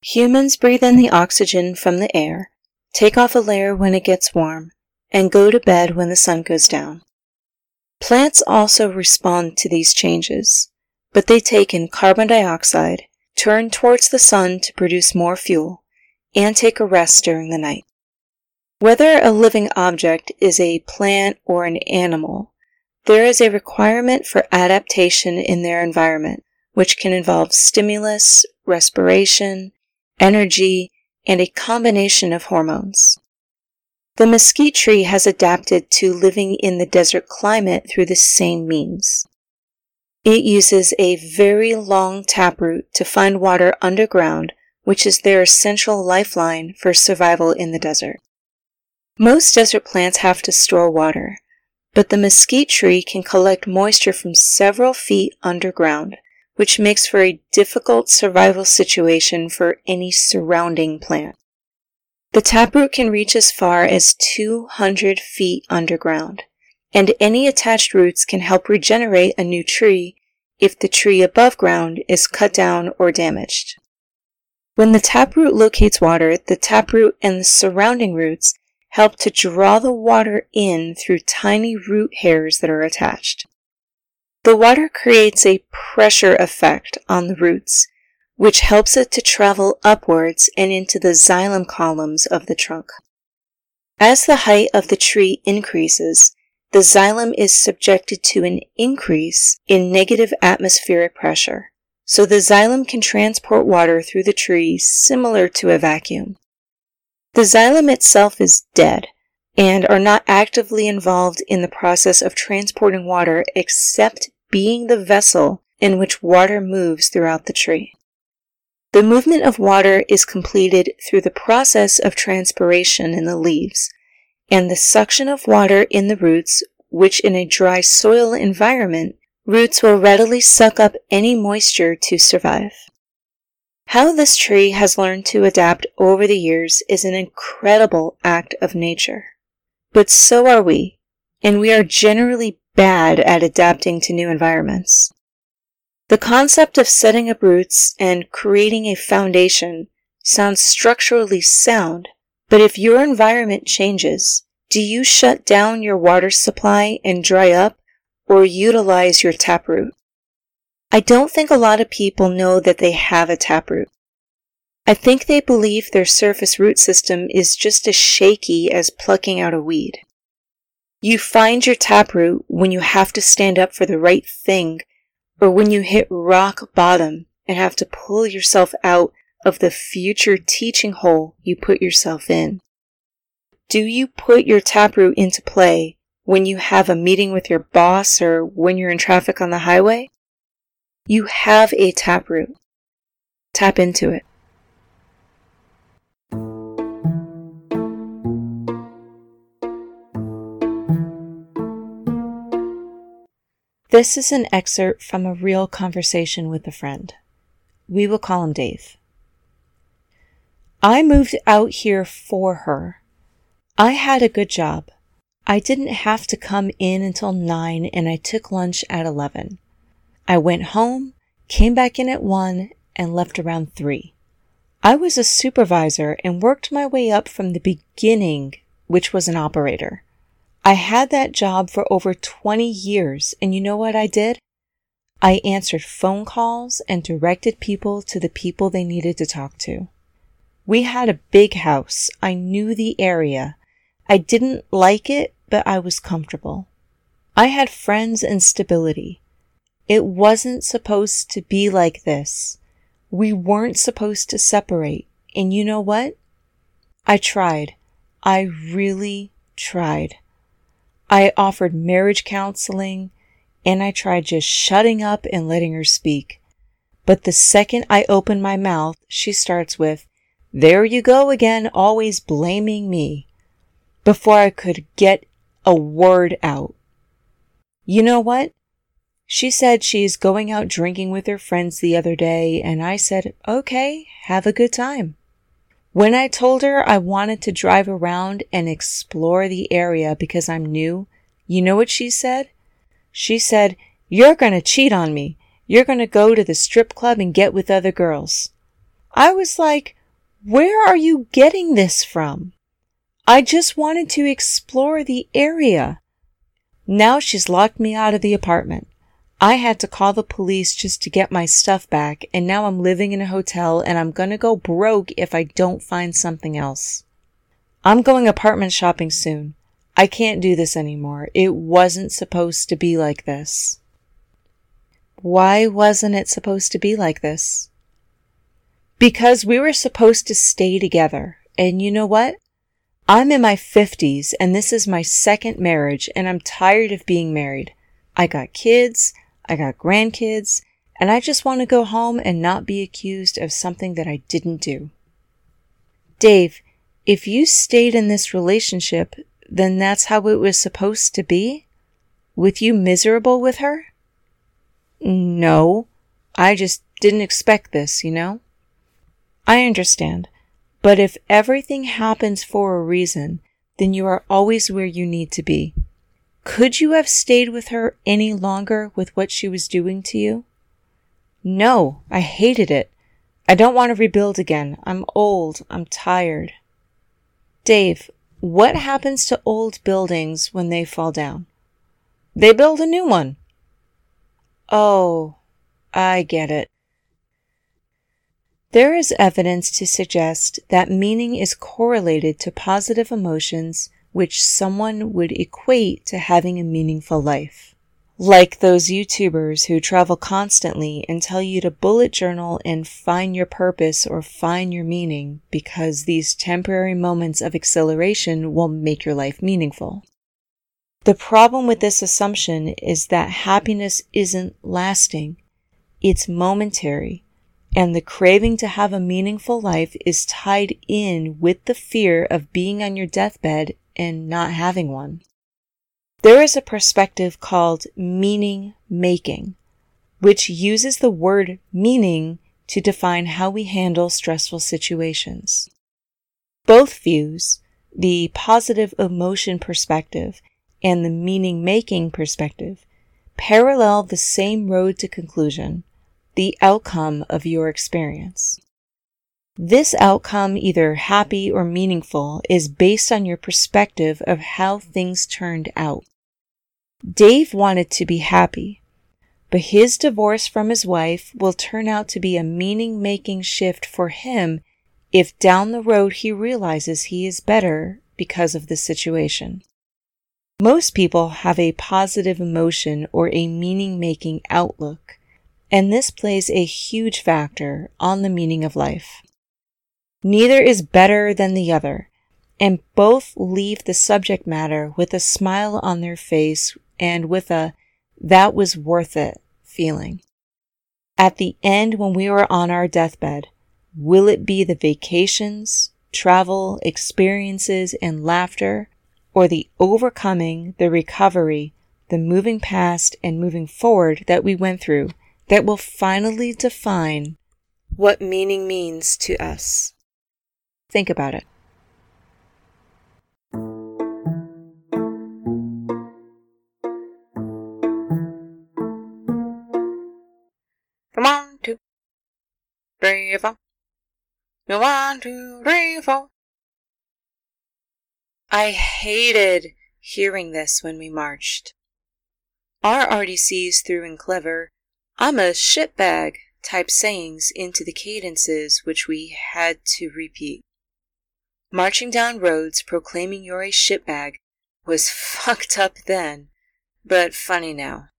Humans breathe in the oxygen from the air, take off a layer when it gets warm, and go to bed when the sun goes down. Plants also respond to these changes, but they take in carbon dioxide, turn towards the sun to produce more fuel, and take a rest during the night. Whether a living object is a plant or an animal, there is a requirement for adaptation in their environment, which can involve stimulus, respiration, energy, and a combination of hormones. The mesquite tree has adapted to living in the desert climate through the same means. It uses a very long taproot to find water underground, which is their essential lifeline for survival in the desert. Most desert plants have to store water, but the mesquite tree can collect moisture from several feet underground, which makes for a difficult survival situation for any surrounding plant. The taproot can reach as far as 200 feet underground, and any attached roots can help regenerate a new tree if the tree above ground is cut down or damaged. When the taproot locates water, the taproot and the surrounding roots help to draw the water in through tiny root hairs that are attached. The water creates a pressure effect on the roots, which helps it to travel upwards and into the xylem columns of the trunk. As the height of the tree increases, the xylem is subjected to an increase in negative atmospheric pressure, so the xylem can transport water through the tree similar to a vacuum. The xylem itself is dead and are not actively involved in the process of transporting water except being the vessel in which water moves throughout the tree. The movement of water is completed through the process of transpiration in the leaves and the suction of water in the roots, which in a dry soil environment, roots will readily suck up any moisture to survive. How this tree has learned to adapt over the years is an incredible act of nature. But so are we, and we are generally bad at adapting to new environments. The concept of setting up roots and creating a foundation sounds structurally sound, but if your environment changes, do you shut down your water supply and dry up or utilize your taproot? I don't think a lot of people know that they have a taproot. I think they believe their surface root system is just as shaky as plucking out a weed. You find your taproot when you have to stand up for the right thing or when you hit rock bottom and have to pull yourself out of the future teaching hole you put yourself in? Do you put your taproot into play when you have a meeting with your boss or when you're in traffic on the highway? You have a taproot. Tap into it. This is an excerpt from a real conversation with a friend. We will call him Dave. I moved out here for her. I had a good job. I didn't have to come in until 9 and I took lunch at 11. I went home, came back in at 1, and left around 3. I was a supervisor and worked my way up from the beginning, which was an operator. I had that job for over 20 years, and you know what I did? I answered phone calls and directed people to the people they needed to talk to. We had a big house. I knew the area. I didn't like it, but I was comfortable. I had friends and stability. It wasn't supposed to be like this. We weren't supposed to separate. And you know what? I tried. I really tried. I offered marriage counseling and I tried just shutting up and letting her speak. But the second I open my mouth, she starts with, There you go again, always blaming me, before I could get a word out. You know what? She said she's going out drinking with her friends the other day, and I said, Okay, have a good time. When I told her I wanted to drive around and explore the area because I'm new, you know what she said? She said, You're going to cheat on me. You're going to go to the strip club and get with other girls. I was like, where are you getting this from? I just wanted to explore the area. Now she's locked me out of the apartment. I had to call the police just to get my stuff back, and now I'm living in a hotel and I'm gonna go broke if I don't find something else. I'm going apartment shopping soon. I can't do this anymore. It wasn't supposed to be like this. Why wasn't it supposed to be like this? Because we were supposed to stay together. And you know what? I'm in my 50s and this is my second marriage and I'm tired of being married. I got kids. I got grandkids, and I just want to go home and not be accused of something that I didn't do. Dave, if you stayed in this relationship, then that's how it was supposed to be? With you miserable with her? No, I just didn't expect this, you know? I understand, but if everything happens for a reason, then you are always where you need to be. Could you have stayed with her any longer with what she was doing to you? No, I hated it. I don't want to rebuild again. I'm old. I'm tired. Dave, what happens to old buildings when they fall down? They build a new one. Oh, I get it. There is evidence to suggest that meaning is correlated to positive emotions which someone would equate to having a meaningful life. Like those YouTubers who travel constantly and tell you to bullet journal and find your purpose or find your meaning because these temporary moments of exhilaration will make your life meaningful. The problem with this assumption is that happiness isn't lasting. It's momentary and the craving to have a meaningful life is tied in with the fear of being on your deathbed and not having one. There is a perspective called meaning making, which uses the word meaning to define how we handle stressful situations. Both views, the positive emotion perspective and the meaning making perspective, parallel the same road to conclusion, the outcome of your experience. This outcome, either happy or meaningful, is based on your perspective of how things turned out. Dave wanted to be happy, but his divorce from his wife will turn out to be a meaning making shift for him if down the road he realizes he is better because of the situation. Most people have a positive emotion or a meaning making outlook, and this plays a huge factor on the meaning of life. Neither is better than the other, and both leave the subject matter with a smile on their face and with a that was worth it feeling. At the end, when we are on our deathbed, will it be the vacations, travel, experiences, and laughter, or the overcoming, the recovery, the moving past and moving forward that we went through that will finally define what meaning means to us? Think about it. Come on, two, three, four. Come on, two, three, four. I hated hearing this when we marched. Our RDCs threw in clever, I'm a shitbag type sayings into the cadences which we had to repeat. Marching down roads proclaiming you're a shitbag was fucked up then, but funny now.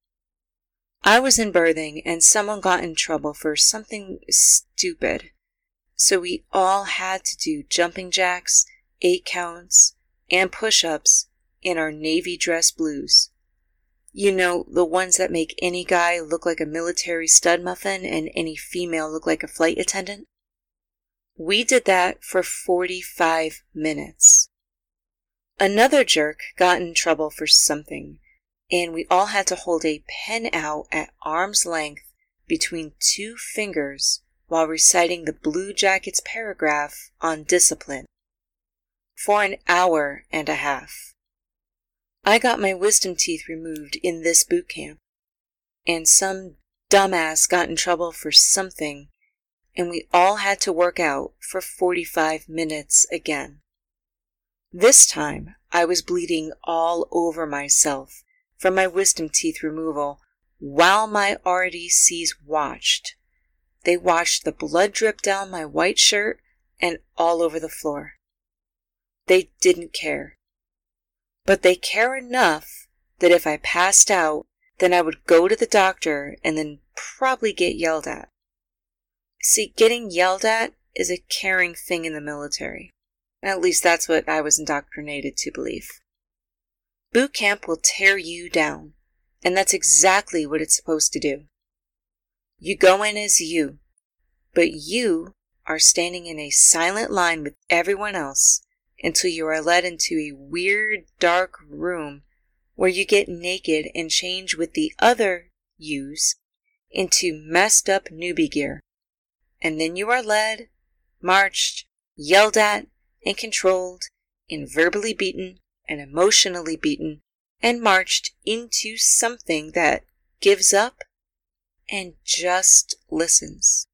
I was in berthing and someone got in trouble for something stupid. So we all had to do jumping jacks, eight counts, and push ups in our navy dress blues. You know, the ones that make any guy look like a military stud muffin and any female look like a flight attendant? We did that for 45 minutes. Another jerk got in trouble for something, and we all had to hold a pen out at arm's length between two fingers while reciting the Blue Jackets paragraph on discipline for an hour and a half. I got my wisdom teeth removed in this boot camp, and some dumbass got in trouble for something and we all had to work out for 45 minutes again. This time, I was bleeding all over myself from my wisdom teeth removal while my RDCs watched. They watched the blood drip down my white shirt and all over the floor. They didn't care. But they care enough that if I passed out, then I would go to the doctor and then probably get yelled at. See, getting yelled at is a caring thing in the military. At least that's what I was indoctrinated to believe. Boot camp will tear you down, and that's exactly what it's supposed to do. You go in as you, but you are standing in a silent line with everyone else until you are led into a weird dark room where you get naked and change with the other yous into messed up newbie gear. And then you are led, marched, yelled at, and controlled, and verbally beaten, and emotionally beaten, and marched into something that gives up and just listens.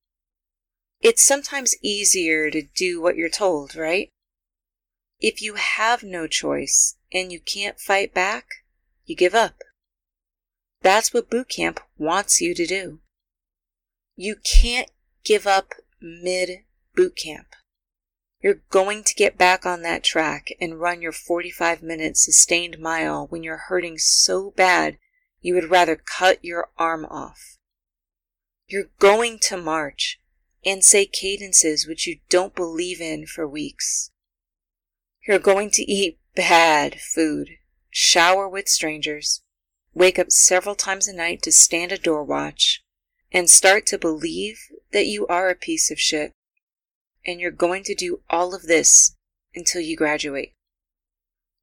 It's sometimes easier to do what you're told, right? If you have no choice and you can't fight back, you give up. That's what boot camp wants you to do. You can't give up mid boot camp. You're going to get back on that track and run your 45 minute sustained mile when you're hurting so bad you would rather cut your arm off. You're going to march and say cadences which you don't believe in for weeks. You're going to eat bad food, shower with strangers, wake up several times a night to stand a door watch, and start to believe that you are a piece of shit and you're going to do all of this until you graduate.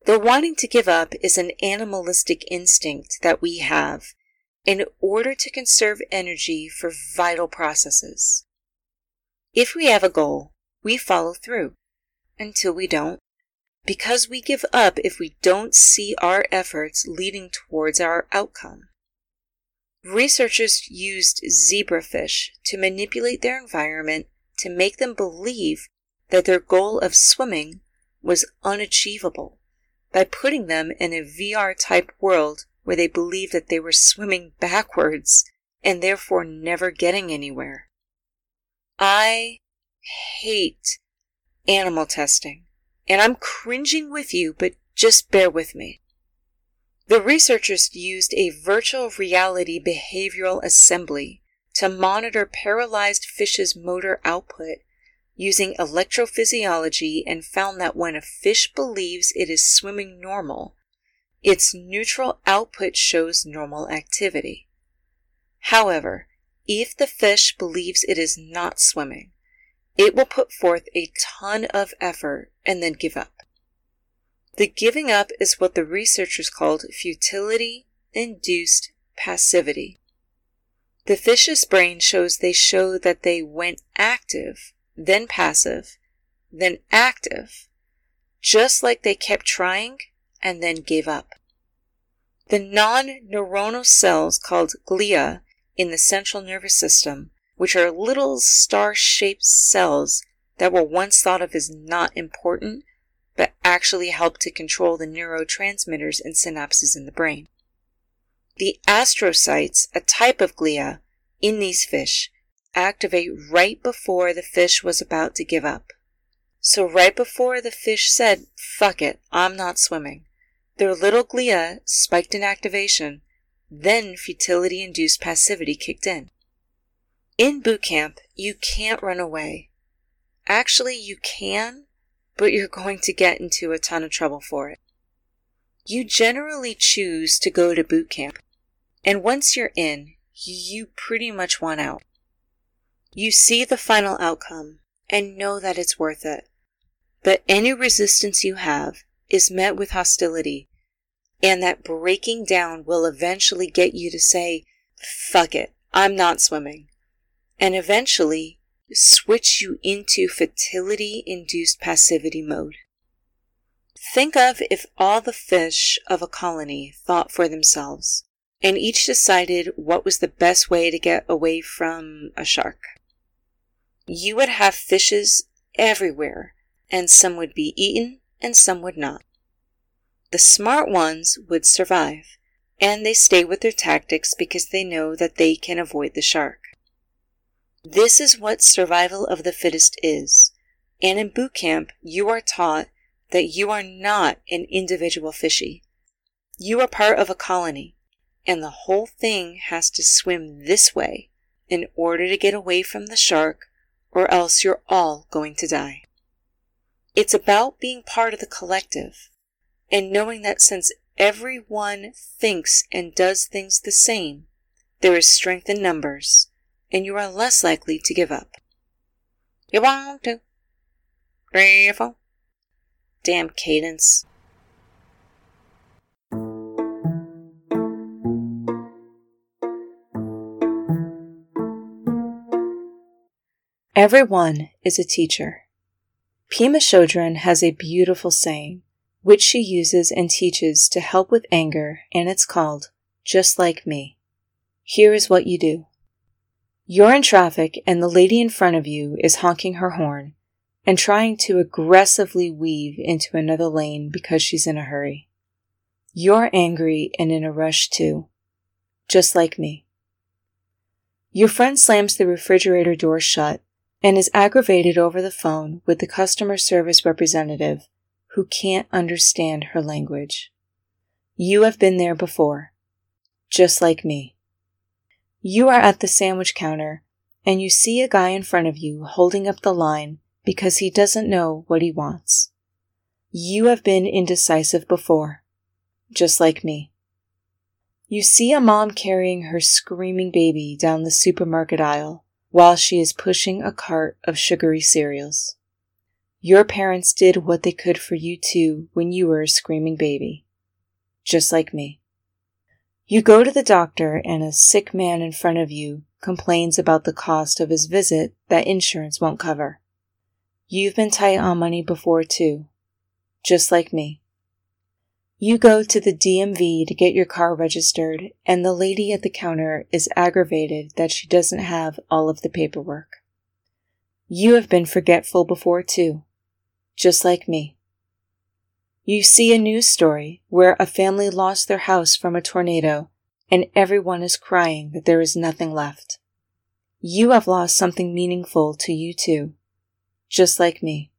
The wanting to give up is an animalistic instinct that we have in order to conserve energy for vital processes. If we have a goal, we follow through until we don't, because we give up if we don't see our efforts leading towards our outcome. Researchers used zebrafish to manipulate their environment to make them believe that their goal of swimming was unachievable by putting them in a VR type world where they believed that they were swimming backwards and therefore never getting anywhere. I hate animal testing, and I'm cringing with you, but just bear with me. The researchers used a virtual reality behavioral assembly to monitor paralyzed fish's motor output using electrophysiology and found that when a fish believes it is swimming normal, its neutral output shows normal activity. However, if the fish believes it is not swimming, it will put forth a ton of effort and then give up. The giving up is what the researchers called futility induced passivity. The fish's brain shows they show that they went active, then passive, then active, just like they kept trying and then gave up. The non-neuronal cells called glia in the central nervous system, which are little star-shaped cells that were once thought of as not important, but actually help to control the neurotransmitters and synapses in the brain. The astrocytes, a type of glia, in these fish, activate right before the fish was about to give up. So right before the fish said, fuck it, I'm not swimming, their little glia spiked in activation, then futility induced passivity kicked in. In boot camp, you can't run away. Actually, you can, but you're going to get into a ton of trouble for it. You generally choose to go to boot camp and once you're in, you pretty much want out. You see the final outcome and know that it's worth it. But any resistance you have is met with hostility, and that breaking down will eventually get you to say, fuck it, I'm not swimming. And eventually switch you into futility induced passivity mode. Think of if all the fish of a colony thought for themselves and each decided what was the best way to get away from a shark. you would have fishes everywhere, and some would be eaten and some would not. The smart ones would survive, and they stay with their tactics because they know that they can avoid the shark. This is what survival of the fittest is. And in boot camp, you are taught that you are not an individual fishy. You are part of a colony, and the whole thing has to swim this way in order to get away from the shark, or else you're all going to die. It's about being part of the collective and knowing that since everyone thinks and does things the same, there is strength in numbers, and you are less likely to give up. You want to. Three, four. Damn cadence. Everyone is a teacher. Pema Chodron has a beautiful saying which she uses and teaches to help with anger, and it's called Just Like Me. Here is what you do. You're in traffic and the lady in front of you is honking her horn and trying to aggressively weave into another lane because she's in a hurry. You're angry and in a rush too, just like me. Your friend slams the refrigerator door shut and is aggravated over the phone with the customer service representative who can't understand her language. You have been there before, just like me. You are at the sandwich counter and you see a guy in front of you holding up the line because he doesn't know what he wants. You have been indecisive before, just like me. You see a mom carrying her screaming baby down the supermarket aisle while she is pushing a cart of sugary cereals. Your parents did what they could for you too when you were a screaming baby. Just like me. You go to the doctor and a sick man in front of you complains about the cost of his visit that insurance won't cover. You've been tight on money before too. Just like me. You go to the DMV to get your car registered, and the lady at the counter is aggravated that she doesn't have all of the paperwork. You have been forgetful before too just like me. You see a news story where a family lost their house from a tornado and everyone is crying that there is nothing left. You have lost something meaningful to you too, just like me.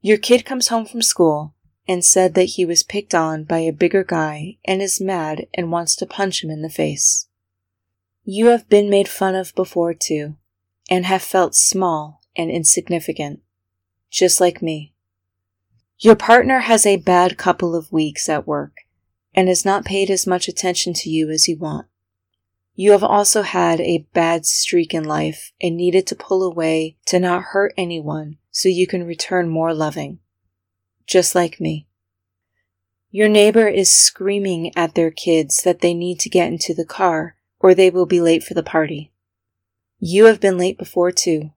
Your kid comes home from school and said that he was picked on by a bigger guy and is mad and wants to punch him in the face. You have been made fun of before too, and have felt small and insignificant just like me. Your partner has a bad couple of weeks at work and has not paid as much attention to you as you want. You have also had a bad streak in life and needed to pull away to not hurt anyone so you can return more loving. Just like me. Your neighbor is screaming at their kids that they need to get into the car or they will be late for the party. You have been late before too.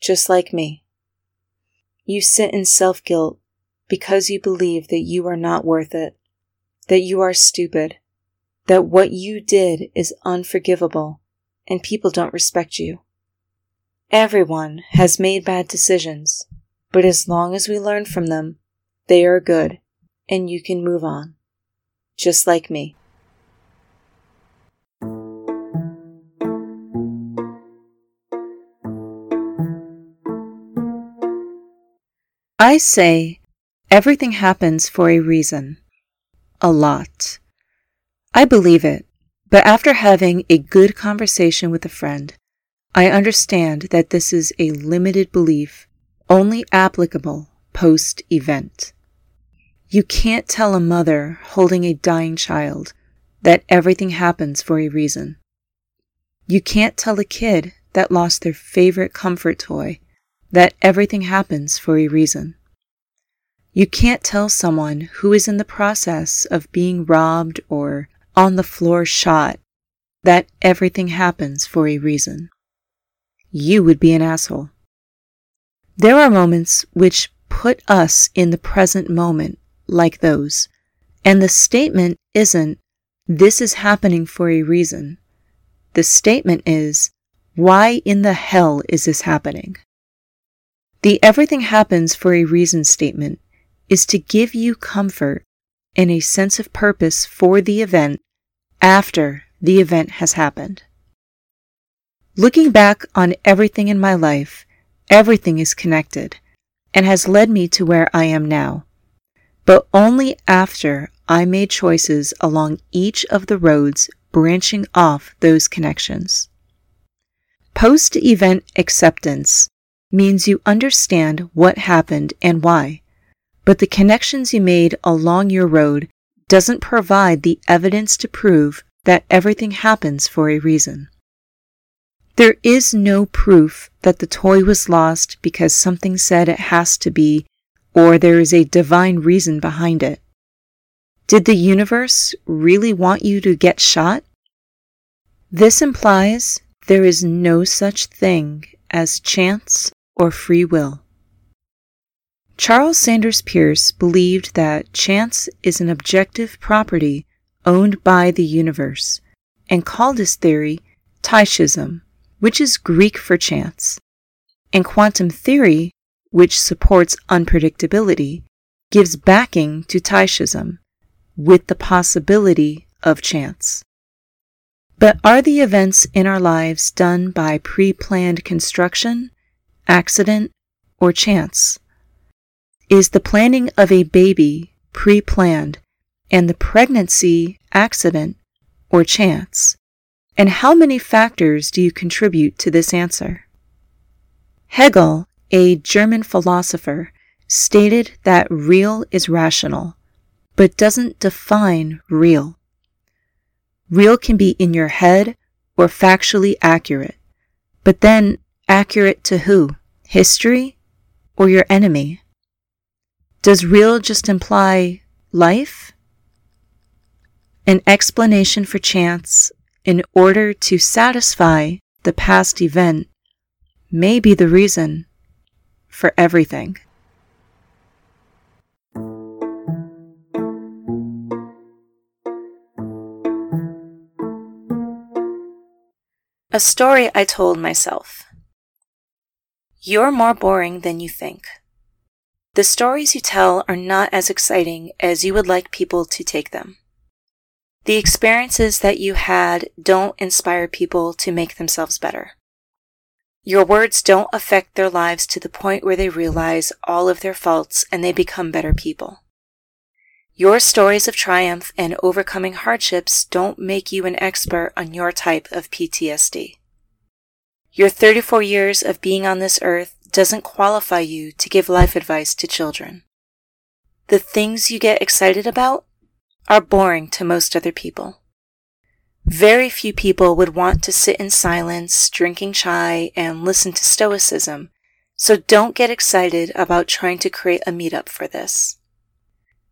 Just like me. You sit in self guilt because you believe that you are not worth it, that you are stupid, that what you did is unforgivable, and people don't respect you. Everyone has made bad decisions, but as long as we learn from them, they are good, and you can move on. Just like me. I say everything happens for a reason. A lot. I believe it, but after having a good conversation with a friend, I understand that this is a limited belief, only applicable post event. You can't tell a mother holding a dying child that everything happens for a reason. You can't tell a kid that lost their favorite comfort toy that everything happens for a reason. You can't tell someone who is in the process of being robbed or on the floor shot that everything happens for a reason. You would be an asshole. There are moments which put us in the present moment like those, and the statement isn't, this is happening for a reason. The statement is, why in the hell is this happening? The everything happens for a reason statement is to give you comfort and a sense of purpose for the event after the event has happened. Looking back on everything in my life, everything is connected and has led me to where I am now, but only after I made choices along each of the roads branching off those connections. Post event acceptance means you understand what happened and why, but the connections you made along your road doesn't provide the evidence to prove that everything happens for a reason. There is no proof that the toy was lost because something said it has to be, or there is a divine reason behind it. Did the universe really want you to get shot? This implies there is no such thing as chance or free will. Charles Sanders Peirce believed that chance is an objective property owned by the universe and called his theory tychism, which is Greek for chance. And quantum theory, which supports unpredictability, gives backing to tychism with the possibility of chance. But are the events in our lives done by pre planned construction, accident, or chance? Is the planning of a baby pre planned and the pregnancy accident or chance? And how many factors do you contribute to this answer? Hegel, a German philosopher, stated that real is rational, but doesn't define real. Real can be in your head or factually accurate. But then, accurate to who? History or your enemy? Does real just imply life? An explanation for chance in order to satisfy the past event may be the reason for everything. A story I told myself. You're more boring than you think. The stories you tell are not as exciting as you would like people to take them. The experiences that you had don't inspire people to make themselves better. Your words don't affect their lives to the point where they realize all of their faults and they become better people. Your stories of triumph and overcoming hardships don't make you an expert on your type of PTSD. Your 34 years of being on this earth doesn't qualify you to give life advice to children. The things you get excited about are boring to most other people. Very few people would want to sit in silence, drinking chai, and listen to stoicism, so don't get excited about trying to create a meetup for this.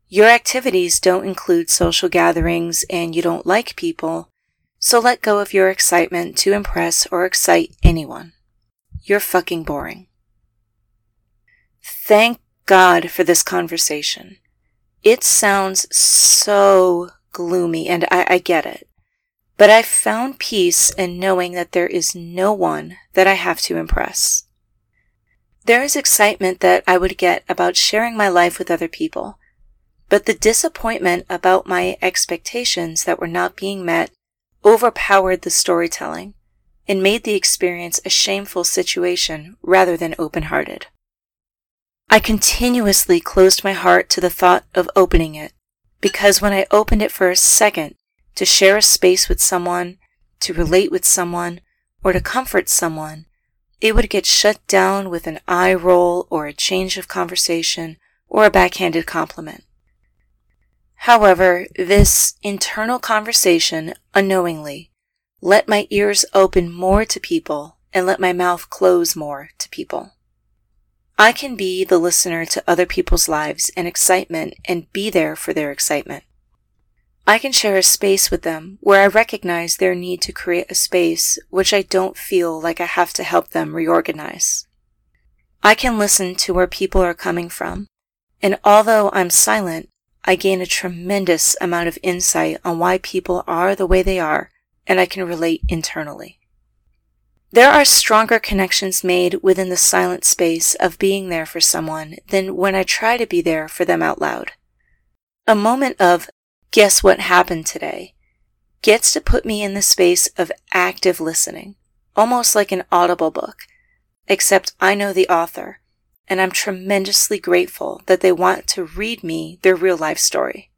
Your activities don't include social gatherings and you don't like people, so let go of your excitement to impress or excite anyone. You're fucking boring. Thank God for this conversation. It sounds so gloomy, and I, I, get it. But I found peace in knowing that there is no one that I have to impress. There is excitement that I would get about sharing my life with other people but the disappointment about my expectations that were not being met overpowered the storytelling and made the experience a shameful situation rather than open hearted. I continuously closed my heart to the thought of opening it because when I opened it for a second to share a space with someone, to relate with someone, or to comfort someone, it would get shut down with an eye roll or a change of conversation or a backhanded compliment. However, this internal conversation, unknowingly, let my ears open more to people and let my mouth close more to people. I can be the listener to other people's lives and excitement and be there for their excitement. I can share a space with them where I recognize their need to create a space which I don't feel like I have to help them reorganize. I can listen to where people are coming from, and although I'm silent, I gain a tremendous amount of insight on why people are the way they are, and I can relate internally. There are stronger connections made within the silent space of being there for someone than when I try to be there for them out loud. A moment of, guess what happened today, gets to put me in the space of active listening, almost like an audible book, except I know the author, and I'm tremendously grateful that they want to read me their real life story.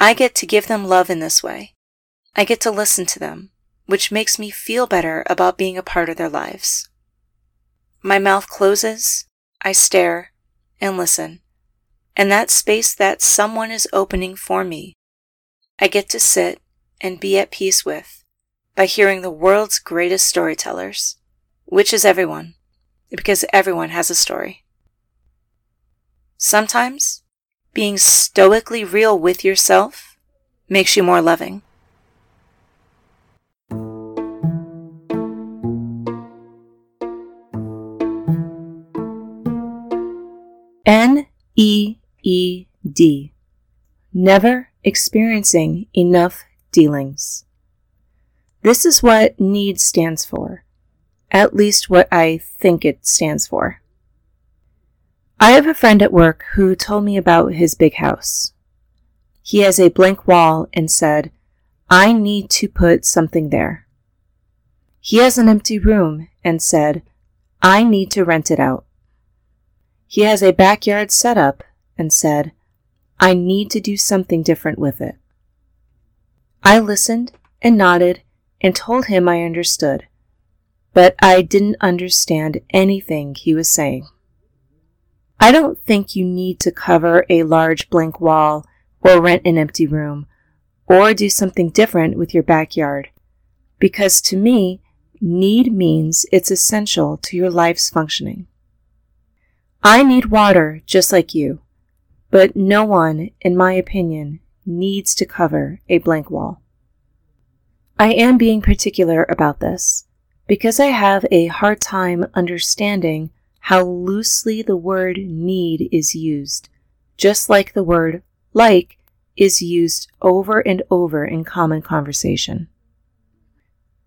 I get to give them love in this way. I get to listen to them, which makes me feel better about being a part of their lives. My mouth closes, I stare, and listen, and that space that someone is opening for me, I get to sit and be at peace with by hearing the world's greatest storytellers, which is everyone, because everyone has a story. Sometimes being stoically real with yourself makes you more loving. N E E D. Never experiencing enough dealings. This is what NEED stands for, at least what I think it stands for. I have a friend at work who told me about his big house. He has a blank wall and said, I need to put something there. He has an empty room and said, I need to rent it out. He has a backyard set up and said, I need to do something different with it. I listened and nodded and told him I understood, but I didn't understand anything he was saying. I don't think you need to cover a large blank wall or rent an empty room or do something different with your backyard, because to me, need means it's essential to your life's functioning. I need water just like you, but no one, in my opinion, needs to cover a blank wall. I am being particular about this because I have a hard time understanding how loosely the word need is used, just like the word like is used over and over in common conversation.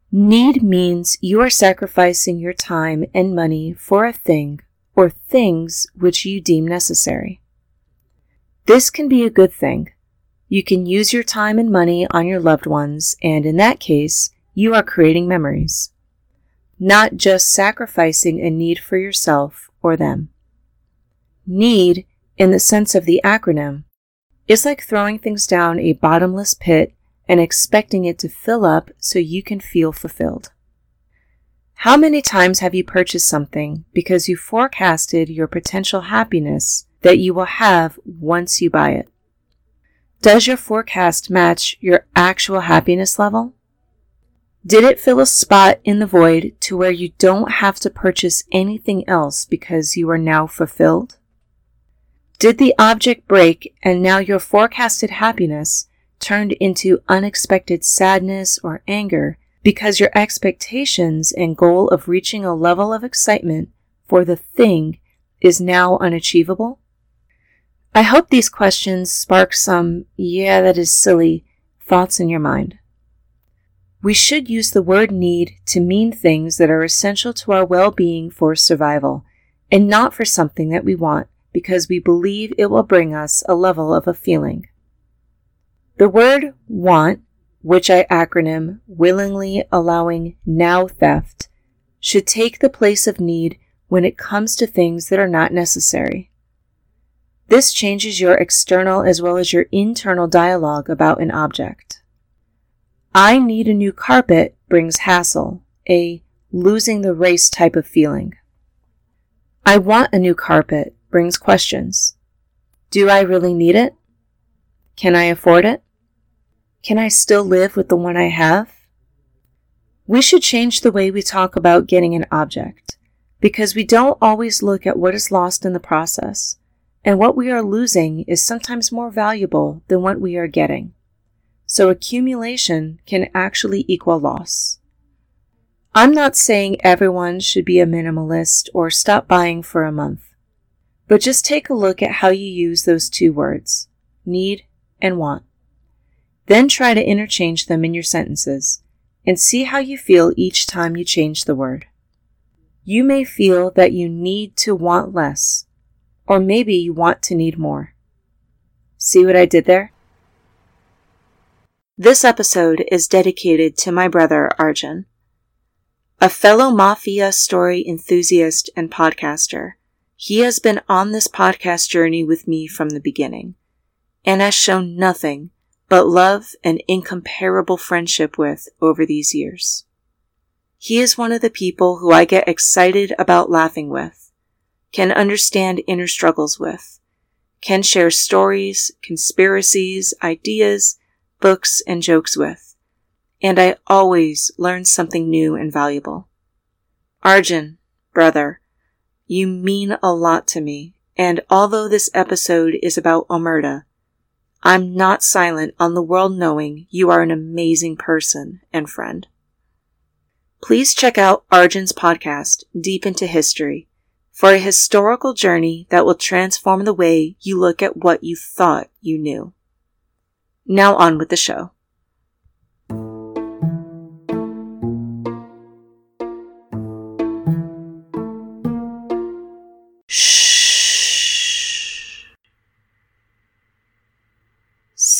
Need means you are sacrificing your time and money for a thing or things which you deem necessary. This can be a good thing. You can use your time and money on your loved ones, and in that case, you are creating memories, not just sacrificing a need for yourself or them. Need, in the sense of the acronym, is like throwing things down a bottomless pit and expecting it to fill up so you can feel fulfilled. How many times have you purchased something because you forecasted your potential happiness that you will have once you buy it? Does your forecast match your actual happiness level? Did it fill a spot in the void to where you don't have to purchase anything else because you are now fulfilled? Did the object break and now your forecasted happiness turned into unexpected sadness or anger because your expectations and goal of reaching a level of excitement for the thing is now unachievable? I hope these questions spark some, yeah, that is silly, thoughts in your mind. We should use the word need to mean things that are essential to our well being for survival, and not for something that we want because we believe it will bring us a level of a feeling. The word want which I acronym willingly allowing now theft, should take the place of need when it comes to things that are not necessary. This changes your external as well as your internal dialogue about an object. I need a new carpet brings hassle, a losing the race type of feeling. I want a new carpet brings questions. Do I really need it? Can I afford it? Can I still live with the one I have? We should change the way we talk about getting an object because we don't always look at what is lost in the process, and what we are losing is sometimes more valuable than what we are getting. So accumulation can actually equal loss. I'm not saying everyone should be a minimalist or stop buying for a month, but just take a look at how you use those two words, need and want. Then try to interchange them in your sentences and see how you feel each time you change the word. You may feel that you need to want less, or maybe you want to need more. See what I did there? This episode is dedicated to my brother Arjun, a fellow Mafia story enthusiast and podcaster. He has been on this podcast journey with me from the beginning and has shown nothing but love and incomparable friendship with over these years. He is one of the people who I get excited about laughing with, can understand inner struggles with, can share stories, conspiracies, ideas, books, and jokes with, and I always learn something new and valuable. Arjun, brother, you mean a lot to me, and although this episode is about Omerta, I'm not silent on the world knowing you are an amazing person and friend. Please check out Arjun's podcast, Deep into History, for a historical journey that will transform the way you look at what you thought you knew. Now on with the show.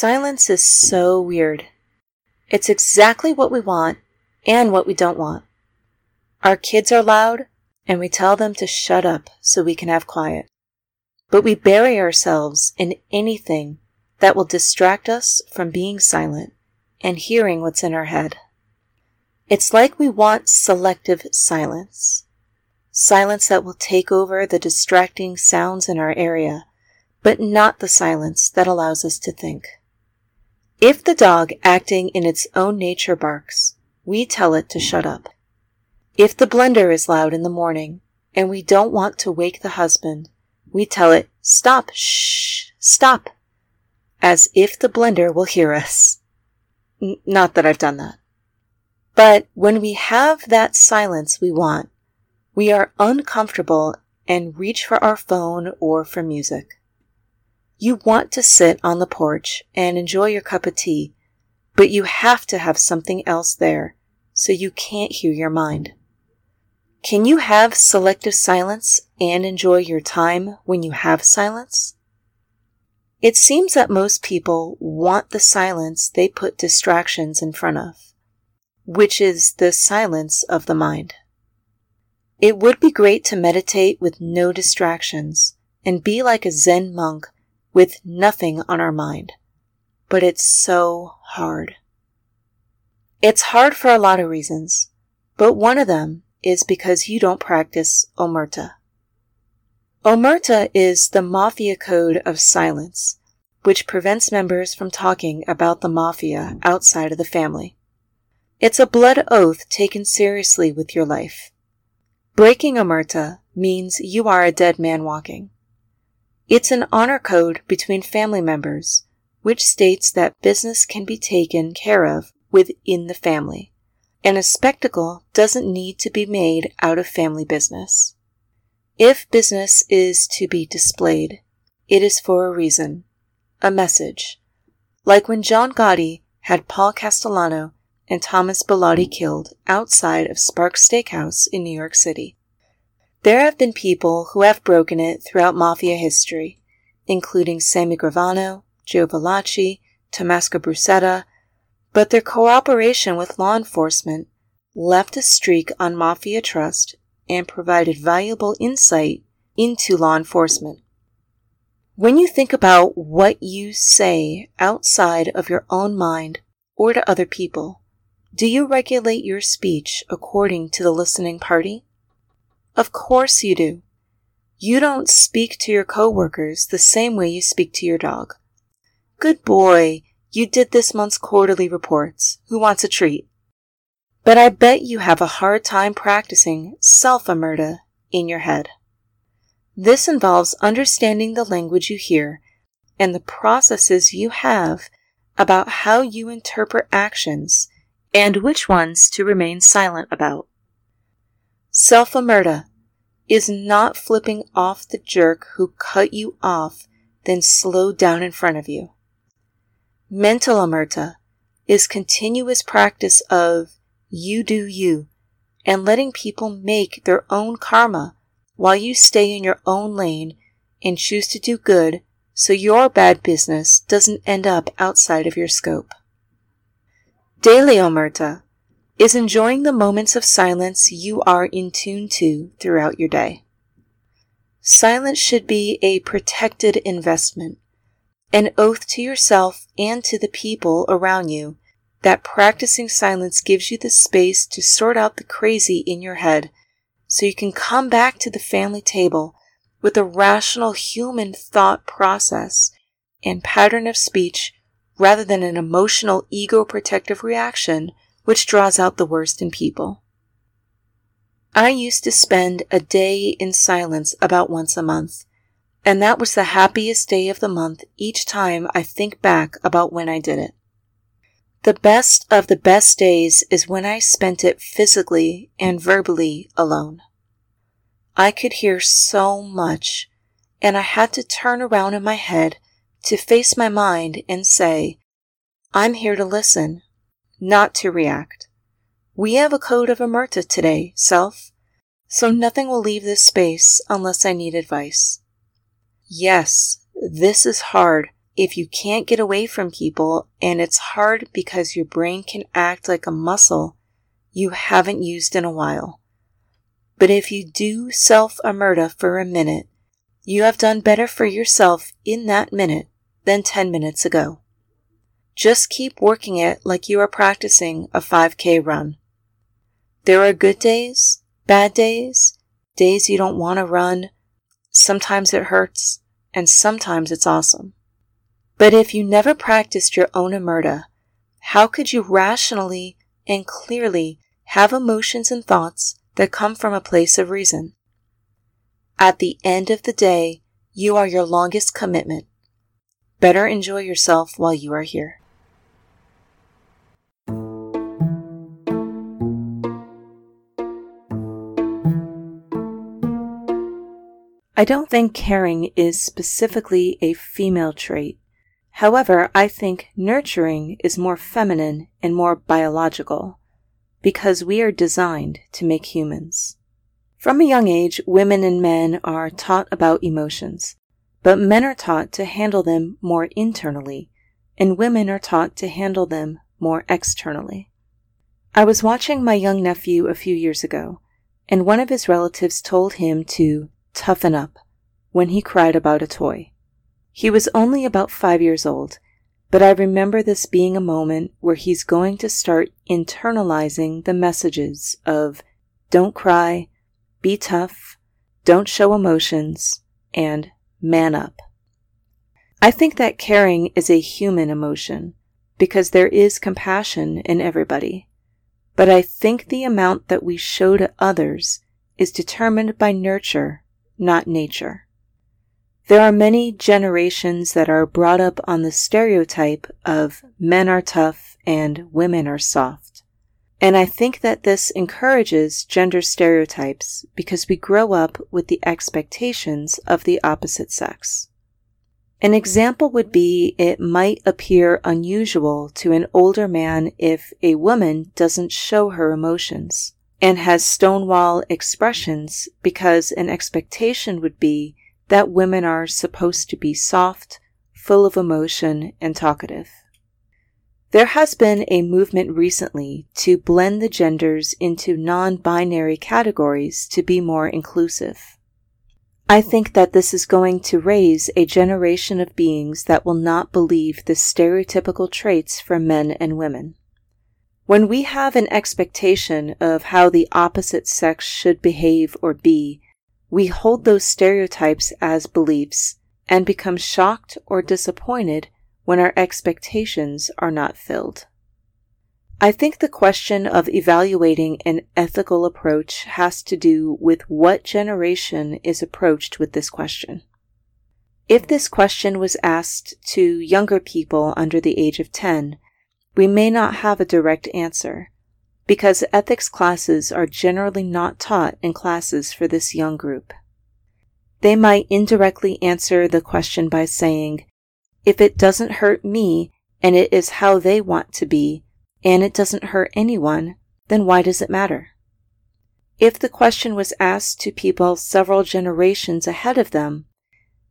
Silence is so weird. It's exactly what we want and what we don't want. Our kids are loud, and we tell them to shut up so we can have quiet. But we bury ourselves in anything that will distract us from being silent and hearing what's in our head. It's like we want selective silence. Silence that will take over the distracting sounds in our area, but not the silence that allows us to think. If the dog acting in its own nature barks, we tell it to shut up. If the blender is loud in the morning and we don't want to wake the husband, we tell it, stop, shh, stop, as if the blender will hear us. N- not that I've done that. But when we have that silence we want, we are uncomfortable and reach for our phone or for music. You want to sit on the porch and enjoy your cup of tea but you have to have something else there, so you can't hear your mind. Can you have selective silence and enjoy your time when you have silence? It seems that most people want the silence they put distractions in front of, which is the silence of the mind. It would be great to meditate with no distractions and be like a Zen monk with nothing on our mind but it's so hard. It's hard for a lot of reasons, but one of them is because you don't practice Omerta. Omerta is the mafia code of silence, which prevents members from talking about the mafia outside of the family. It's a blood oath taken seriously with your life. Breaking Omerta means you are a dead man walking. It's an honor code between family members which states that business can be taken care of within the family, and a spectacle doesn't need to be made out of family business. If business is to be displayed, it is for a reason, a message, like when John Gotti had Paul Castellano and Thomas Bilotti killed outside of Sparks Steakhouse in New York City. There have been people who have broken it throughout mafia history, including Sammy Gravano, Joe Valachi, Tommaso Buscetta, but their cooperation with law enforcement left a streak on Mafia Trust and provided valuable insight into law enforcement. When you think about what you say outside of your own mind or to other people, do you regulate your speech according to the listening party? Of course you do. You don't speak to your coworkers the same way you speak to your dog. Good boy. You did this month's quarterly reports. Who wants a treat? But I bet you have a hard time practicing self-omerta in your head. This involves understanding the language you hear and the processes you have about how you interpret actions and which ones to remain silent about. Self-omerta is not flipping off the jerk who cut you off then slowed down in front of you. Mental omerta is continuous practice of you do you, and letting people make their own karma while you stay in your own lane and choose to do good so your bad business doesn't end up outside of your scope. Daily Omerta is enjoying the moments of silence you are in tune to throughout your day. Silence should be a protected investment, an oath to yourself and to the people around you that practicing silence gives you the space to sort out the crazy in your head so you can come back to the family table with a rational human thought process and pattern of speech rather than an emotional ego protective reaction which draws out the worst in people. I used to spend a day in silence about once a month, and that was the happiest day of the month each time I think back about when I did it. The best of the best days is when I spent it physically and verbally alone. I could hear so much, and I had to turn around in my head to face my mind and say, I'm here to listen, not to react. We have a code of omerta today, self, so nothing will leave this space unless I need advice. Yes, this is hard, if you can't get away from people and it's hard because your brain can act like a muscle you haven't used in a while. But if you do self omerta for a minute, you have done better for yourself in that minute than 10 minutes ago. Just keep working it like you are practicing a 5K run. There are good days, bad days, days you don't want to run. Sometimes it hurts, and sometimes it's awesome. But if you never practiced your own omerta, how could you rationally and clearly have emotions and thoughts that come from a place of reason? At the end of the day, you are your longest commitment. Better enjoy yourself while you are here. I don't think caring is specifically a female trait. However, I think nurturing is more feminine and more biological because we are designed to make humans. From a young age, women and men are taught about emotions, but men are taught to handle them more internally, and women are taught to handle them more externally. I was watching my young nephew a few years ago, and one of his relatives told him to toughen up when he cried about a toy. He was only about five years old, but I remember this being a moment where he's going to start internalizing the messages of don't cry, be tough, don't show emotions, and man up. I think that caring is a human emotion because there is compassion in everybody. But I think the amount that we show to others is determined by nurture, not nature. There are many generations that are brought up on the stereotype of men are tough and women are soft. And I think that this encourages gender stereotypes because we grow up with the expectations of the opposite sex. An example would be it might appear unusual to an older man if a woman doesn't show her emotions and has stonewall expressions because an expectation would be that women are supposed to be soft, full of emotion, and talkative. There has been a movement recently to blend the genders into non binary categories to be more inclusive. I think that this is going to raise a generation of beings that will not believe the stereotypical traits for men and women. When we have an expectation of how the opposite sex should behave or be, we hold those stereotypes as beliefs and become shocked or disappointed when our expectations are not filled. I think the question of evaluating an ethical approach has to do with what generation is approached with this question. If this question was asked to younger people under the age of 10, we may not have a direct answer, because ethics classes are generally not taught in classes for this young group. They might indirectly answer the question by saying, if it doesn't hurt me and it is how they want to be, and it doesn't hurt anyone, then why does it matter? If the question was asked to people several generations ahead of them,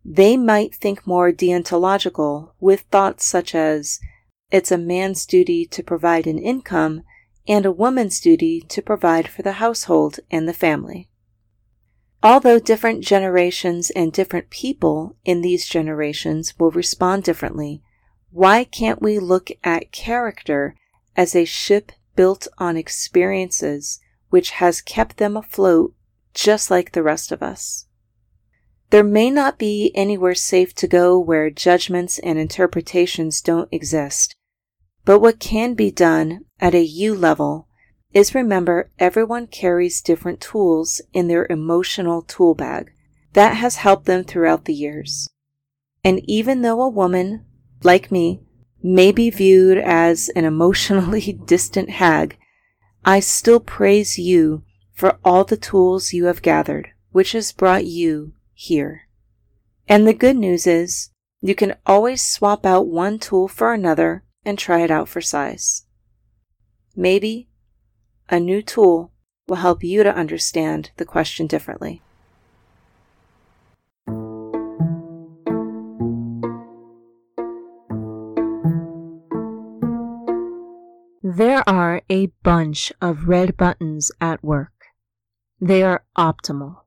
they might think more deontological with thoughts such as, it's a man's duty to provide an income and a woman's duty to provide for the household and the family. Although different generations and different people in these generations will respond differently, why can't we look at character as a ship built on experiences which has kept them afloat just like the rest of us? There may not be anywhere safe to go where judgments and interpretations don't exist, but what can be done at a you level is remember everyone carries different tools in their emotional tool bag. That has helped them throughout the years. And even though a woman, like me, may be viewed as an emotionally distant hag, I still praise you for all the tools you have gathered, which has brought you here. And the good news is, you can always swap out one tool for another and try it out for size. Maybe a new tool will help you to understand the question differently. There are a bunch of red buttons at work. They are optimal.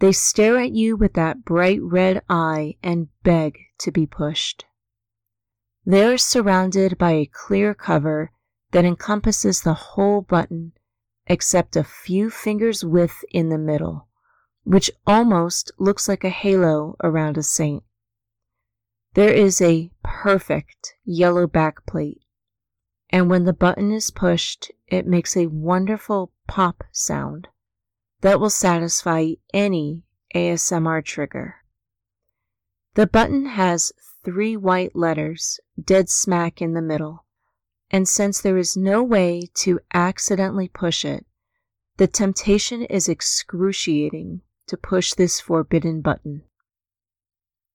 They stare at you with that bright red eye and beg to be pushed. They are surrounded by a clear cover that encompasses the whole button except a few fingers width in the middle, which almost looks like a halo around a saint. There is a perfect yellow backplate, and when the button is pushed, it makes a wonderful pop sound that will satisfy any ASMR trigger. The button has three white letters dead smack in the middle, and since there is no way to accidentally push it, the temptation is excruciating to push this forbidden button.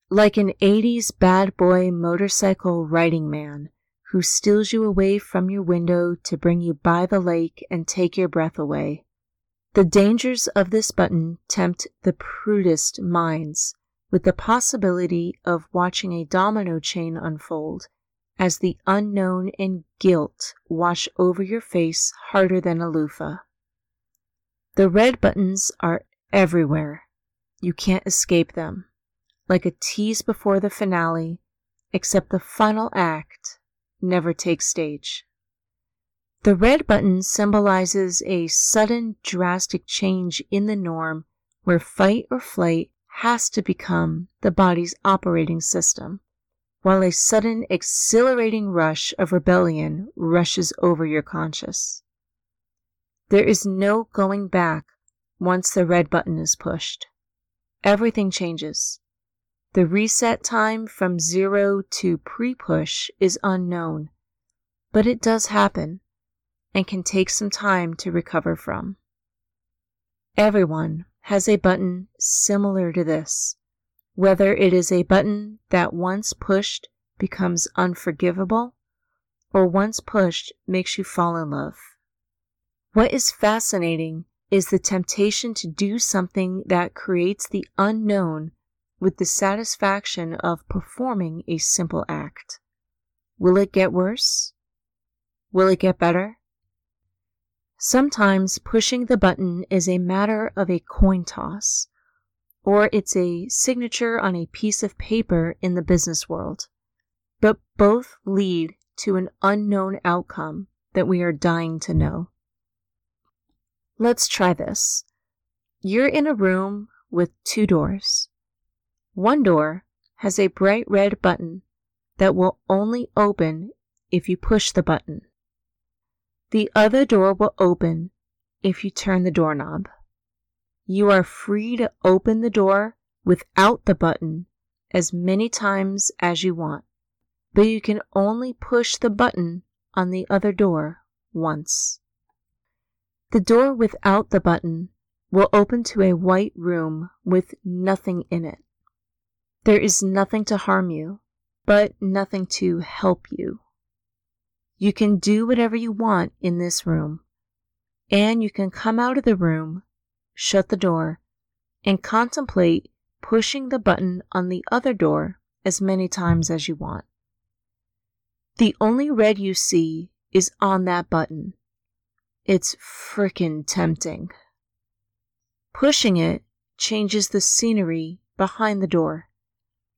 Like an 80s bad boy motorcycle riding man who steals you away from your window to bring you by the lake and take your breath away. The dangers of this button tempt the prudest minds with the possibility of watching a domino chain unfold as the unknown and guilt wash over your face harder than a loofah. The red buttons are everywhere. You can't escape them. Like a tease before the finale, except the final act never takes stage. The red button symbolizes a sudden drastic change in the norm where fight or flight has to become the body's operating system, while a sudden exhilarating rush of rebellion rushes over your conscious. There is no going back once the red button is pushed. Everything changes. The reset time from zero to pre push is unknown, but it does happen and can take some time to recover from. Everyone has a button similar to this, whether it is a button that once pushed becomes unforgivable or once pushed makes you fall in love. What is fascinating is the temptation to do something that creates the unknown with the satisfaction of performing a simple act. Will it get worse? Will it get better? Sometimes pushing the button is a matter of a coin toss, or it's a signature on a piece of paper in the business world. But both lead to an unknown outcome that we are dying to know. Let's try this. You're in a room with two doors. One door has a bright red button that will only open if you push the button. The other door will open if you turn the doorknob. You are free to open the door without the button as many times as you want, but you can only push the button on the other door once. The door without the button will open to a white room with nothing in it. There is nothing to harm you, but nothing to help you. You can do whatever you want in this room, and you can come out of the room, shut the door, and contemplate pushing the button on the other door as many times as you want. The only red you see is on that button. It's frickin' tempting. Pushing it changes the scenery behind the door,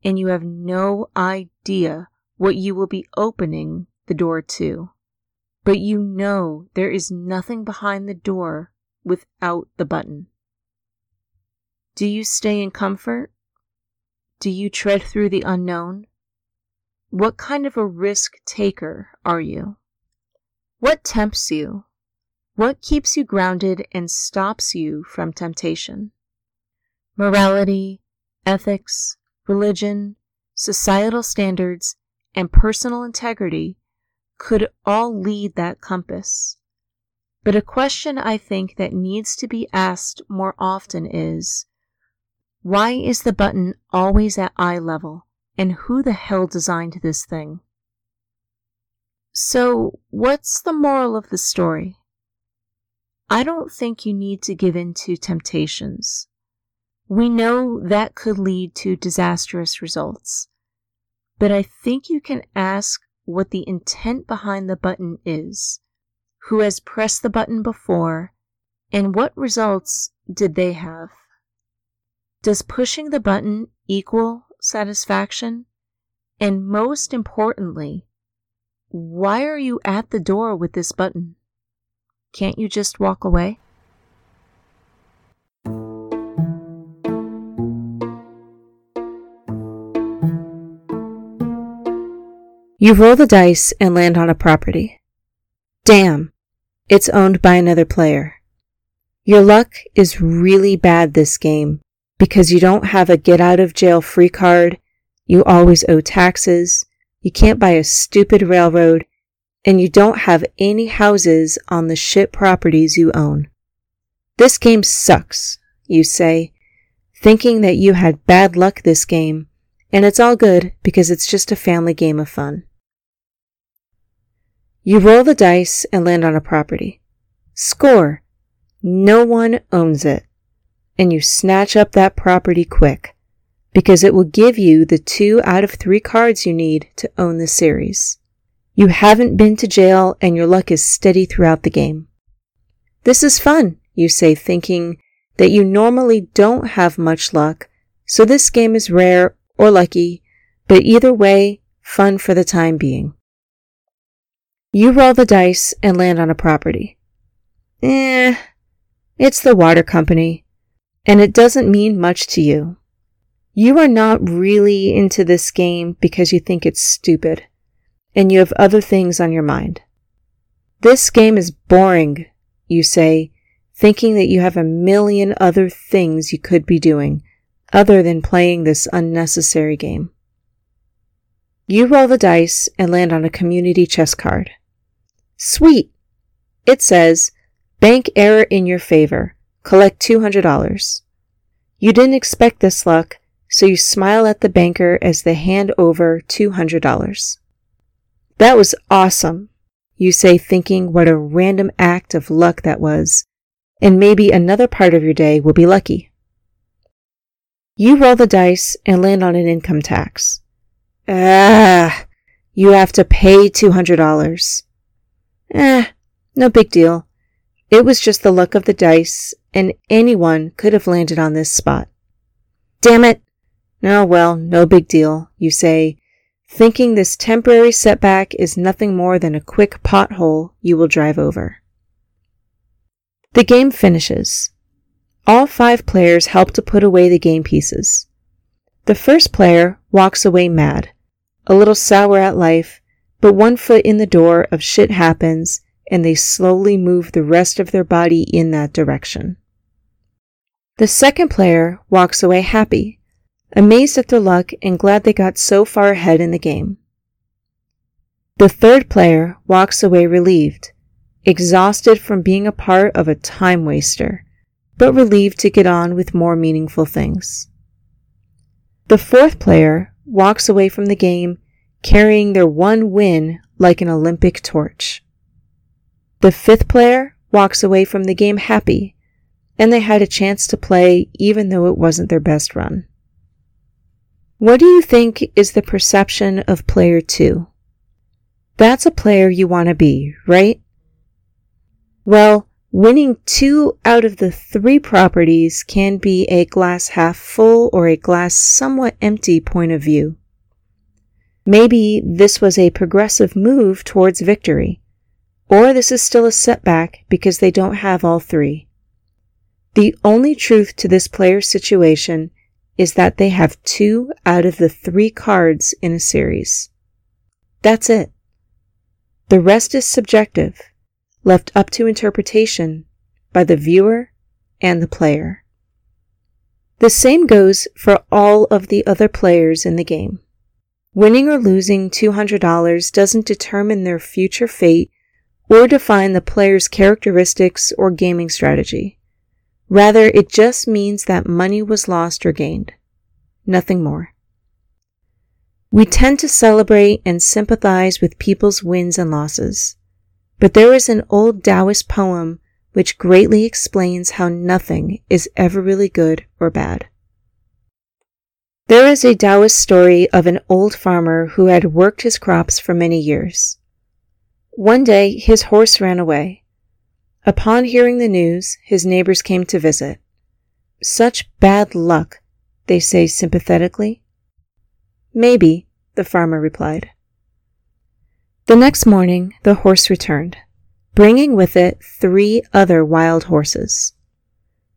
and you have no idea what you will be opening the door to. But you know there is nothing behind the door without the button. Do you stay in comfort? Do you tread through the unknown? What kind of a risk taker are you? What tempts you? What keeps you grounded and stops you from temptation? Morality, ethics, religion, societal standards, and personal integrity could all lead that compass. But a question I think that needs to be asked more often is why is the button always at eye level? And who the hell designed this thing? So, what's the moral of the story? I don't think you need to give in to temptations. We know that could lead to disastrous results. But I think you can ask what the intent behind the button is. Who has pressed the button before, and what results did they have? Does pushing the button equal satisfaction? And most importantly, why are you at the door with this button? Can't you just walk away? You roll the dice and land on a property. Damn, it's owned by another player. Your luck is really bad this game because you don't have a get out of jail free card, you always owe taxes, you can't buy a stupid railroad, and you don't have any houses on the shit properties you own. This game sucks, you say, thinking that you had bad luck this game, and it's all good because it's just a family game of fun. You roll the dice and land on a property. Score! No one owns it and you snatch up that property quick because it will give you the two out of three cards you need to own the series. You haven't been to jail and your luck is steady throughout the game. This is fun, you say, thinking that you normally don't have much luck, so this game is rare or lucky, but either way, fun for the time being. You roll the dice and land on a property. Eh, it's the water company and it doesn't mean much to you. You are not really into this game because you think it's stupid and you have other things on your mind. This game is boring, you say, thinking that you have a million other things you could be doing other than playing this unnecessary game. You roll the dice and land on a community chest card. Sweet! It says, bank error in your favor. Collect $200. You didn't expect this luck, so you smile at the banker as they hand over $200. That was awesome, you say, thinking what a random act of luck that was, and maybe another part of your day will be lucky. You roll the dice and land on an income tax. Ah, you have to pay $200. Eh, no big deal. It was just the luck of the dice, and anyone could have landed on this spot. Damn it! Oh well, no big deal, you say, thinking this temporary setback is nothing more than a quick pothole you will drive over. The game finishes. All five players help to put away the game pieces. The first player walks away mad, a little sour at life, but one foot in the door of shit happens and they slowly move the rest of their body in that direction. The second player walks away happy, amazed at their luck and glad they got so far ahead in the game. The third player walks away relieved, exhausted from being a part of a time waster, but relieved to get on with more meaningful things. The fourth player walks away from the game carrying their one win like an Olympic torch. The fifth player walks away from the game happy, and they had a chance to play even though it wasn't their best run. What do you think is the perception of player two? That's a player you want to be, right? Well, winning two out of the three properties can be a glass half full or a glass somewhat empty point of view. Maybe this was a progressive move towards victory, or this is still a setback because they don't have all three. The only truth to this player's situation is that they have two out of the three cards in a series. That's it. The rest is subjective, left up to interpretation by the viewer and the player. The same goes for all of the other players in the game. Winning or losing $200 doesn't determine their future fate or define the player's characteristics or gaming strategy. Rather, it just means that money was lost or gained. Nothing more. We tend to celebrate and sympathize with people's wins and losses. But there is an old Taoist poem which greatly explains how nothing is ever really good or bad. There is a Taoist story of an old farmer who had worked his crops for many years. One day his horse ran away. Upon hearing the news, his neighbors came to visit. Such bad luck, they say sympathetically. Maybe, the farmer replied. The next morning, the horse returned, bringing with it three other wild horses.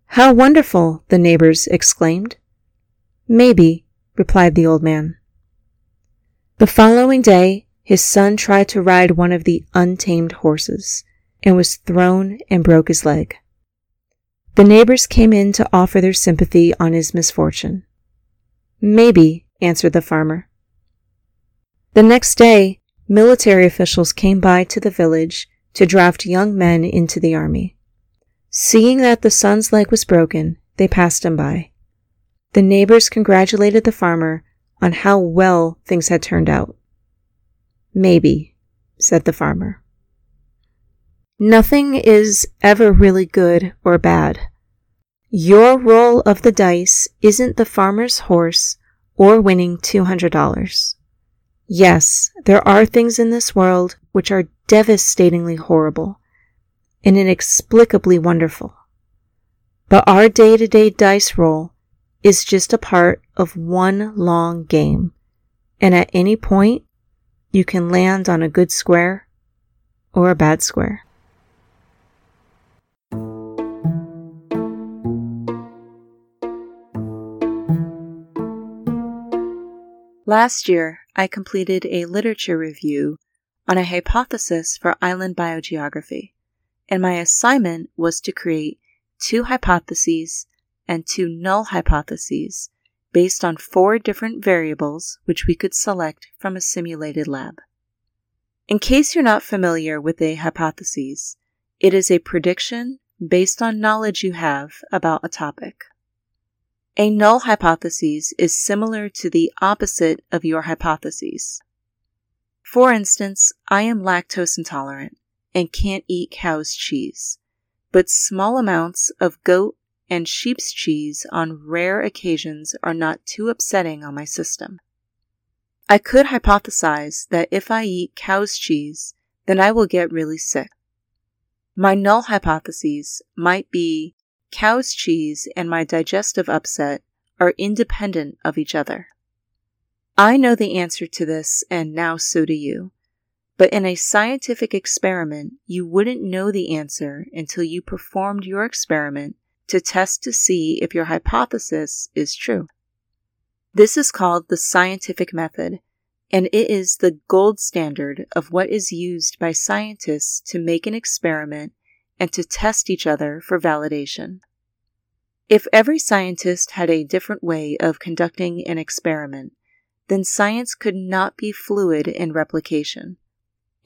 How wonderful! the neighbors exclaimed. Maybe, replied the old man. The following day, his son tried to ride one of the untamed horses and was thrown and broke his leg. The neighbors came in to offer their sympathy on his misfortune. Maybe, answered the farmer. The next day, military officials came by to the village to draft young men into the army. Seeing that the son's leg was broken, they passed him by. The neighbors congratulated the farmer on how well things had turned out. Maybe, said the farmer. Nothing is ever really good or bad. Your roll of the dice isn't the farmer's horse or winning $200. Yes, there are things in this world which are devastatingly horrible and inexplicably wonderful. But our day to day dice roll is just a part of one long game. And at any point, you can land on a good square or a bad square. Last year, I completed a literature review on a hypothesis for island biogeography, and my assignment was to create two hypotheses and two null hypotheses based on four different variables which we could select from a simulated lab. In case you're not familiar with a hypothesis, it is a prediction based on knowledge you have about a topic. A null hypothesis is similar to the opposite of your hypotheses. For instance, I am lactose intolerant and can't eat cow's cheese, but small amounts of goat and sheep's cheese on rare occasions are not too upsetting on my system. I could hypothesize that if I eat cow's cheese, then I will get really sick. My null hypotheses might be cow's cheese and my digestive upset are independent of each other. I know the answer to this, and now so do you. But in a scientific experiment, you wouldn't know the answer until you performed your experiment to test to see if your hypothesis is true. This is called the scientific method, and it is the gold standard of what is used by scientists to make an experiment and to test each other for validation. If every scientist had a different way of conducting an experiment, then science could not be fluid in replication.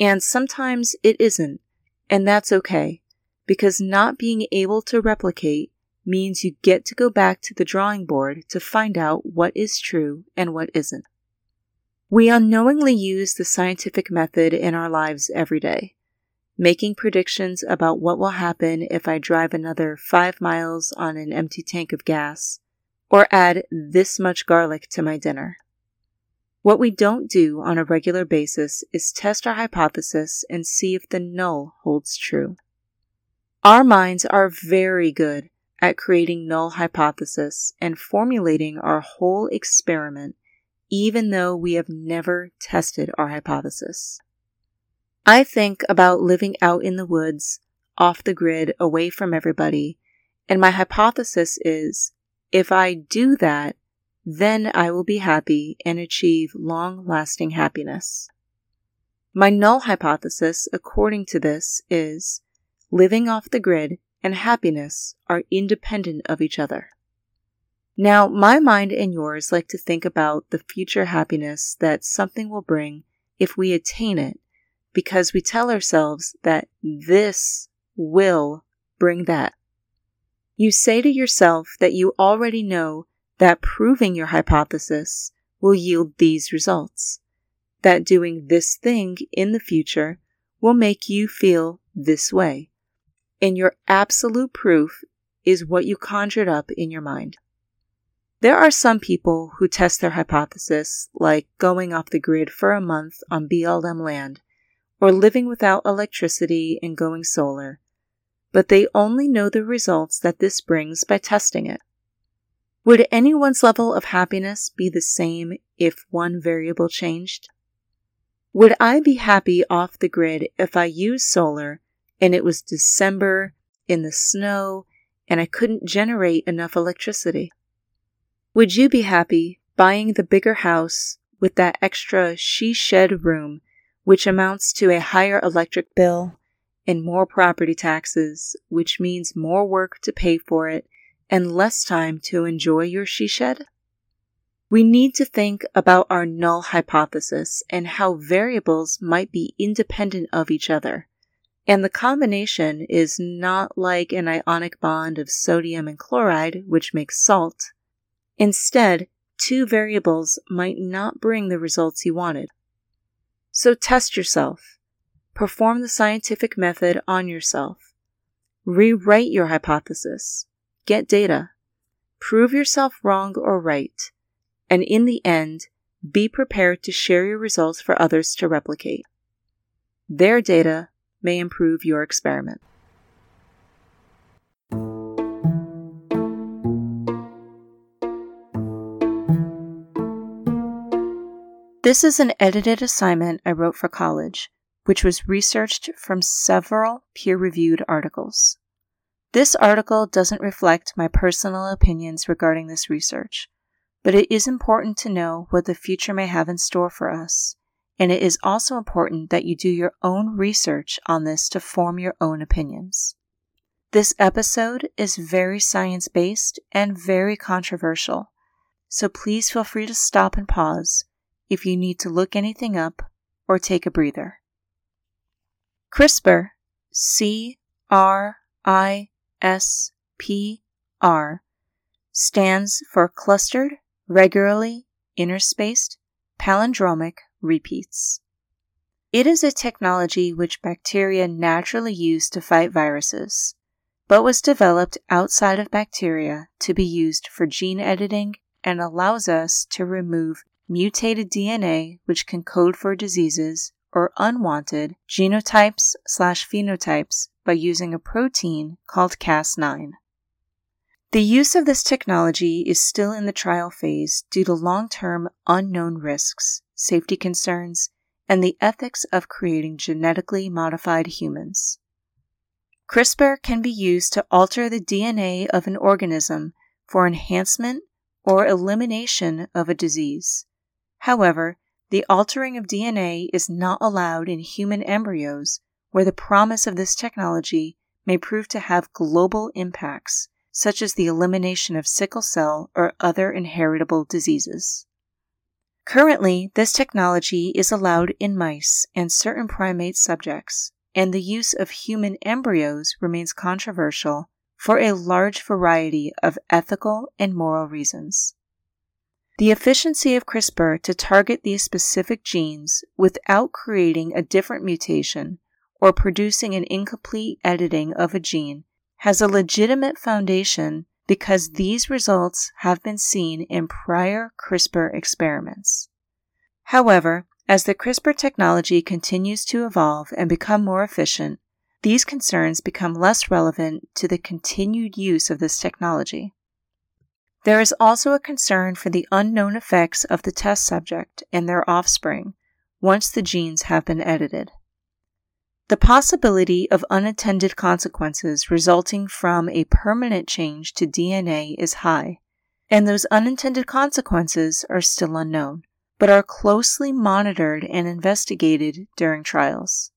And sometimes it isn't, and that's okay, because not being able to replicate means you get to go back to the drawing board to find out what is true and what isn't. We unknowingly use the scientific method in our lives every day. Making predictions about what will happen if I drive another five miles on an empty tank of gas, or add this much garlic to my dinner. What we don't do on a regular basis is test our hypothesis and see if the null holds true. Our minds are very good at creating null hypothesis and formulating our whole experiment, even though we have never tested our hypothesis. I think about living out in the woods, off the grid, away from everybody, and my hypothesis is if I do that, then I will be happy and achieve long lasting happiness. My null hypothesis, according to this, is living off the grid and happiness are independent of each other. Now, my mind and yours like to think about the future happiness that something will bring if we attain it because we tell ourselves that this will bring that. You say to yourself that you already know that proving your hypothesis will yield these results, that doing this thing in the future will make you feel this way, and your absolute proof is what you conjured up in your mind. There are some people who test their hypothesis, like going off the grid for a month on BLM land, or living without electricity and going solar, but they only know the results that this brings by testing it. Would anyone's level of happiness be the same if one variable changed? Would I be happy off the grid if I used solar and it was December in the snow and I couldn't generate enough electricity? Would you be happy buying the bigger house with that extra she shed room, which amounts to a higher electric bill and more property taxes, which means more work to pay for it and less time to enjoy your she shed? We need to think about our null hypothesis and how variables might be independent of each other. And the combination is not like an ionic bond of sodium and chloride, which makes salt. Instead, two variables might not bring the results you wanted. So test yourself. Perform the scientific method on yourself. Rewrite your hypothesis. Get data. Prove yourself wrong or right. And in the end, be prepared to share your results for others to replicate. Their data may improve your experiment. This is an edited assignment I wrote for college, which was researched from several peer reviewed articles. This article doesn't reflect my personal opinions regarding this research, but it is important to know what the future may have in store for us, and it is also important that you do your own research on this to form your own opinions. This episode is very science based and very controversial, so please feel free to stop and pause if you need to look anything up or take a breather. CRISPR, C R I SPR stands for Clustered Regularly Interspaced Palindromic Repeats. It is a technology which bacteria naturally use to fight viruses, but was developed outside of bacteria to be used for gene editing and allows us to remove mutated DNA which can code for diseases or unwanted genotypes slash phenotypes by using a protein called Cas9. The use of this technology is still in the trial phase due to long term unknown risks, safety concerns, and the ethics of creating genetically modified humans. CRISPR can be used to alter the DNA of an organism for enhancement or elimination of a disease. However, the altering of DNA is not allowed in human embryos where the promise of this technology may prove to have global impacts, such as the elimination of sickle cell or other inheritable diseases. Currently, this technology is allowed in mice and certain primate subjects, and the use of human embryos remains controversial for a large variety of ethical and moral reasons. The efficiency of CRISPR to target these specific genes without creating a different mutation or producing an incomplete editing of a gene has a legitimate foundation because these results have been seen in prior CRISPR experiments. However, as the CRISPR technology continues to evolve and become more efficient, these concerns become less relevant to the continued use of this technology. There is also a concern for the unknown effects of the test subject and their offspring once the genes have been edited. The possibility of unintended consequences resulting from a permanent change to DNA is high, and those unintended consequences are still unknown, but are closely monitored and investigated during trials.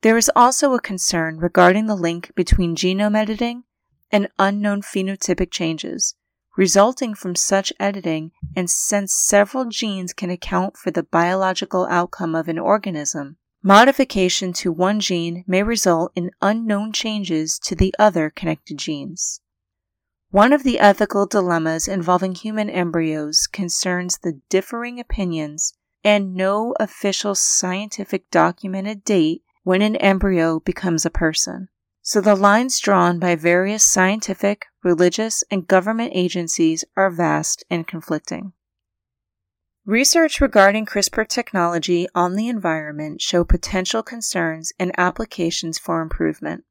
There is also a concern regarding the link between genome editing and unknown phenotypic changes resulting from such editing, and since several genes can account for the biological outcome of an organism, modification to one gene may result in unknown changes to the other connected genes. One of the ethical dilemmas involving human embryos concerns the differing opinions and no official scientific documented date when an embryo becomes a person. So the lines drawn by various scientific, religious, and government agencies are vast and conflicting. Research regarding CRISPR technology on the environment show potential concerns and applications for improvement.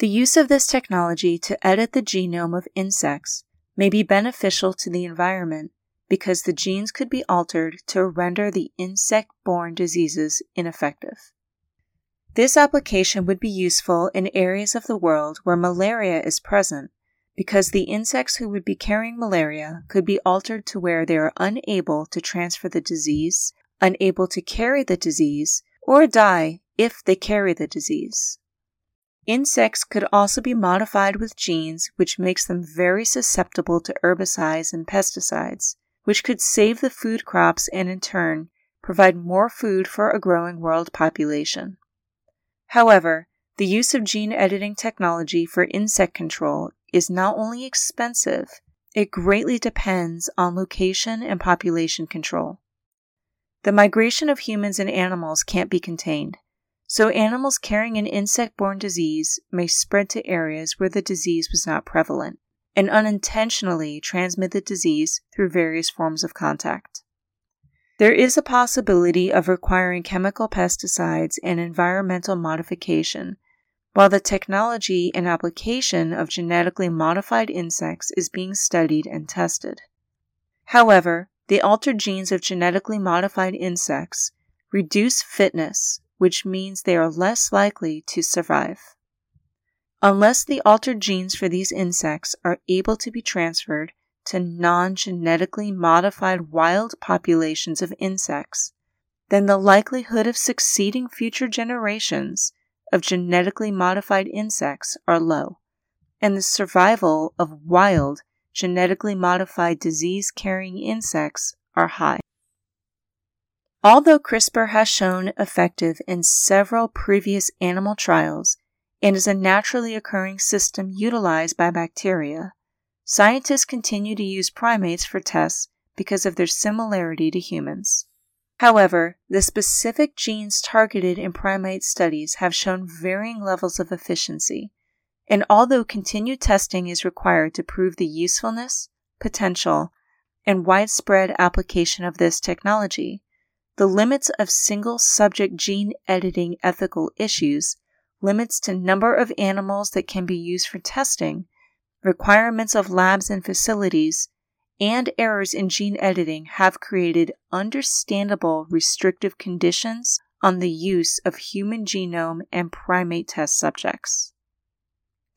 The use of this technology to edit the genome of insects may be beneficial to the environment because the genes could be altered to render the insect borne diseases ineffective. This application would be useful in areas of the world where malaria is present because the insects who would be carrying malaria could be altered to where they are unable to transfer the disease, unable to carry the disease, or die if they carry the disease. Insects could also be modified with genes which makes them very susceptible to herbicides and pesticides, which could save the food crops and in turn provide more food for a growing world population. However, the use of gene editing technology for insect control is not only expensive, it greatly depends on location and population control. The migration of humans and animals can't be contained, so animals carrying an insect borne disease may spread to areas where the disease was not prevalent and unintentionally transmit the disease through various forms of contact. There is a possibility of requiring chemical pesticides and environmental modification, while the technology and application of genetically modified insects is being studied and tested. However, the altered genes of genetically modified insects reduce fitness, which means they are less likely to survive. Unless the altered genes for these insects are able to be transferred to non genetically modified wild populations of insects, then the likelihood of succeeding future generations of genetically modified insects are low, and the survival of wild, genetically modified disease carrying insects are high. Although CRISPR has shown effective in several previous animal trials and is a naturally occurring system utilized by bacteria, Scientists continue to use primates for tests because of their similarity to humans. However, the specific genes targeted in primate studies have shown varying levels of efficiency, and although continued testing is required to prove the usefulness, potential, and widespread application of this technology, the limits of single subject gene editing ethical issues, limits to number of animals that can be used for testing, requirements of labs and facilities, and errors in gene editing have created understandable restrictive conditions on the use of human genome and primate test subjects.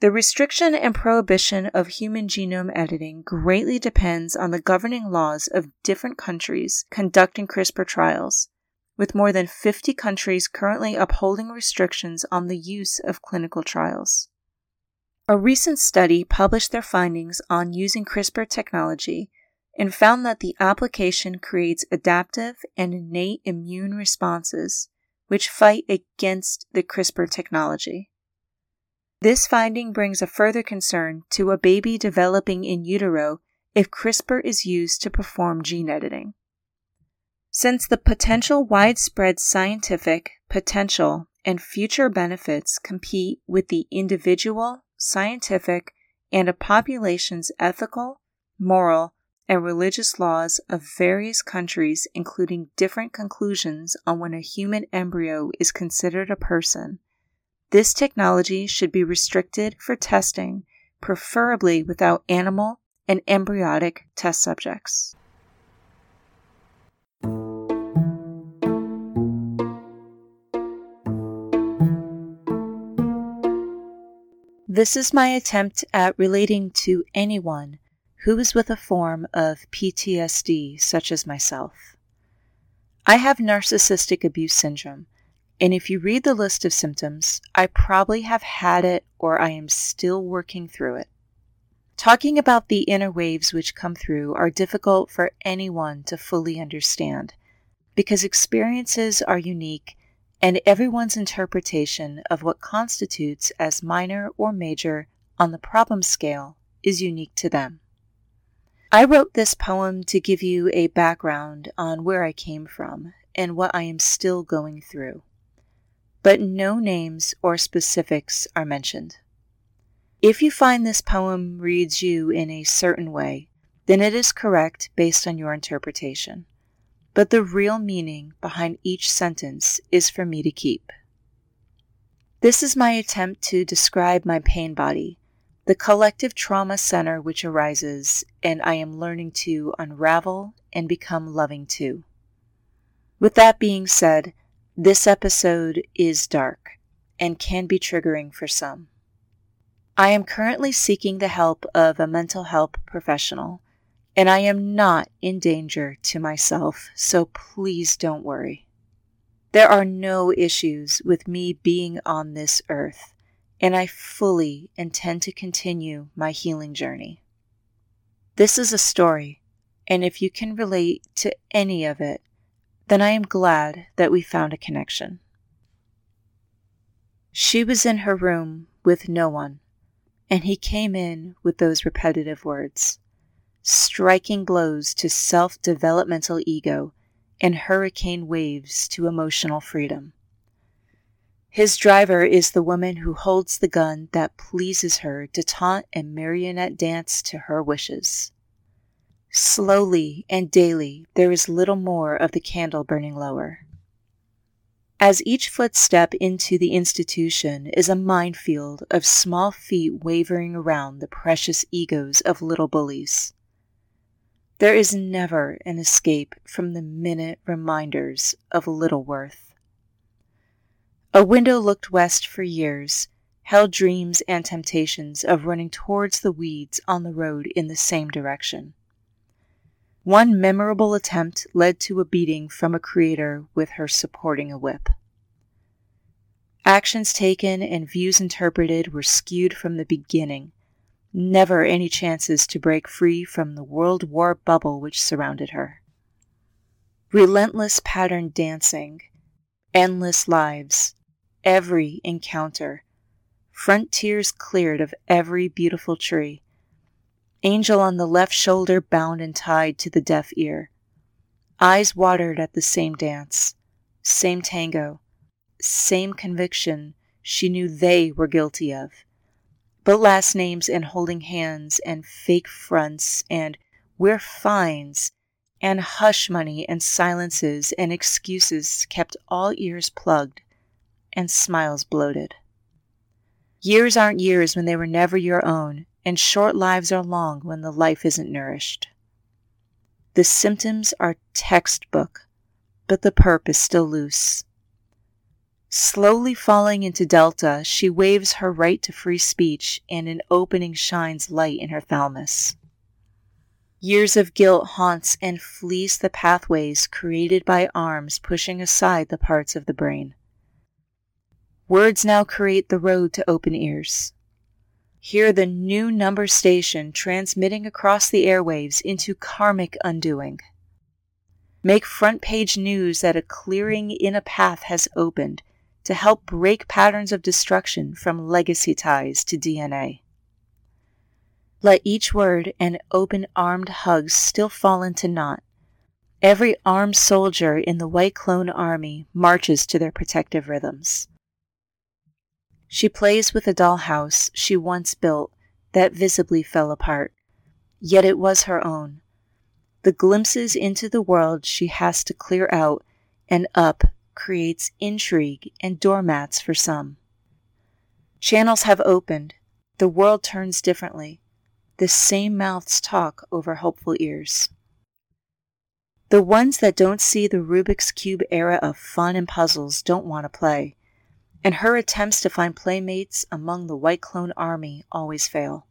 The restriction and prohibition of human genome editing greatly depends on the governing laws of different countries conducting CRISPR trials, with more than 50 countries currently upholding restrictions on the use of clinical trials. A recent study published their findings on using CRISPR technology and found that the application creates adaptive and innate immune responses which fight against the CRISPR technology. This finding brings a further concern to a baby developing in utero if CRISPR is used to perform gene editing. Since the potential widespread scientific, potential, and future benefits compete with the individual, scientific, and a population's ethical, moral, and religious laws of various countries, including different conclusions on when a human embryo is considered a person, this technology should be restricted for testing, preferably without animal and embryonic test subjects. This is my attempt at relating to anyone who is with a form of PTSD, such as myself. I have narcissistic abuse syndrome, and if you read the list of symptoms, I probably have had it or I am still working through it. Talking about the inner waves which come through are difficult for anyone to fully understand because experiences are unique and everyone's interpretation of what constitutes as minor or major on the problem scale is unique to them. I wrote this poem to give you a background on where I came from and what I am still going through, but no names or specifics are mentioned. If you find this poem reads you in a certain way, then it is correct based on your interpretation but the real meaning behind each sentence is for me to keep. This is my attempt to describe my pain body, the collective trauma center which arises, and I am learning to unravel and become loving to. With that being said, this episode is dark and can be triggering for some. I am currently seeking the help of a mental health professional and I am not in danger to myself, so please don't worry. There are no issues with me being on this earth, and I fully intend to continue my healing journey. This is a story, and if you can relate to any of it, then I am glad that we found a connection. She was in her room with no one, and he came in with those repetitive words striking blows to self developmental ego and hurricane waves to emotional freedom. His driver is the woman who holds the gun that pleases her to taunt and marionette dance to her wishes. Slowly and daily, there is little more of the candle burning lower. As each footstep into the institution is a minefield of small feet wavering around the precious egos of little bullies. There is never an escape from the minute reminders of little worth. A window looked west for years, held dreams and temptations of running towards the weeds on the road in the same direction. One memorable attempt led to a beating from a creator with her supporting a whip. Actions taken and views interpreted were skewed from the beginning never any chances to break free from the World War bubble which surrounded her. Relentless pattern dancing, endless lives, every encounter, frontiers cleared of every beautiful tree, angel on the left shoulder bound and tied to the deaf ear, eyes watered at the same dance, same tango, same conviction she knew they were guilty of but last names and holding hands and fake fronts and we're fines and hush money and silences and excuses kept all ears plugged and smiles bloated. Years aren't years when they were never your own, and short lives are long when the life isn't nourished. The symptoms are textbook, but the perp is still loose. Slowly falling into Delta, she waves her right to free speech, and an opening shines light in her thalamus. Years of guilt haunts and flees the pathways created by arms pushing aside the parts of the brain. Words now create the road to open ears. Hear the new number station transmitting across the airwaves into karmic undoing. Make front page news that a clearing in a path has opened to help break patterns of destruction from legacy ties to DNA. Let each word and open armed hugs still fall into naught. Every armed soldier in the White Clone Army marches to their protective rhythms. She plays with a dollhouse she once built that visibly fell apart, yet it was her own. The glimpses into the world she has to clear out and up creates intrigue and doormats for some. Channels have opened, the world turns differently. The same mouths talk over hopeful ears. The ones that don't see the Rubik's Cube era of fun and puzzles don't want to play, and her attempts to find playmates among the White Clone army always fail.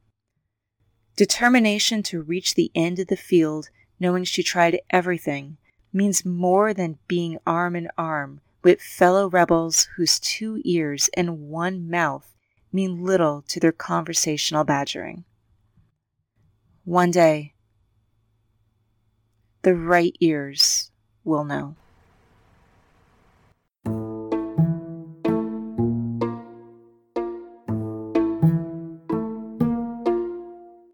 Determination to reach the end of the field, knowing she tried everything, means more than being arm in arm with fellow rebels whose two ears and one mouth mean little to their conversational badgering. One day, the right ears will know.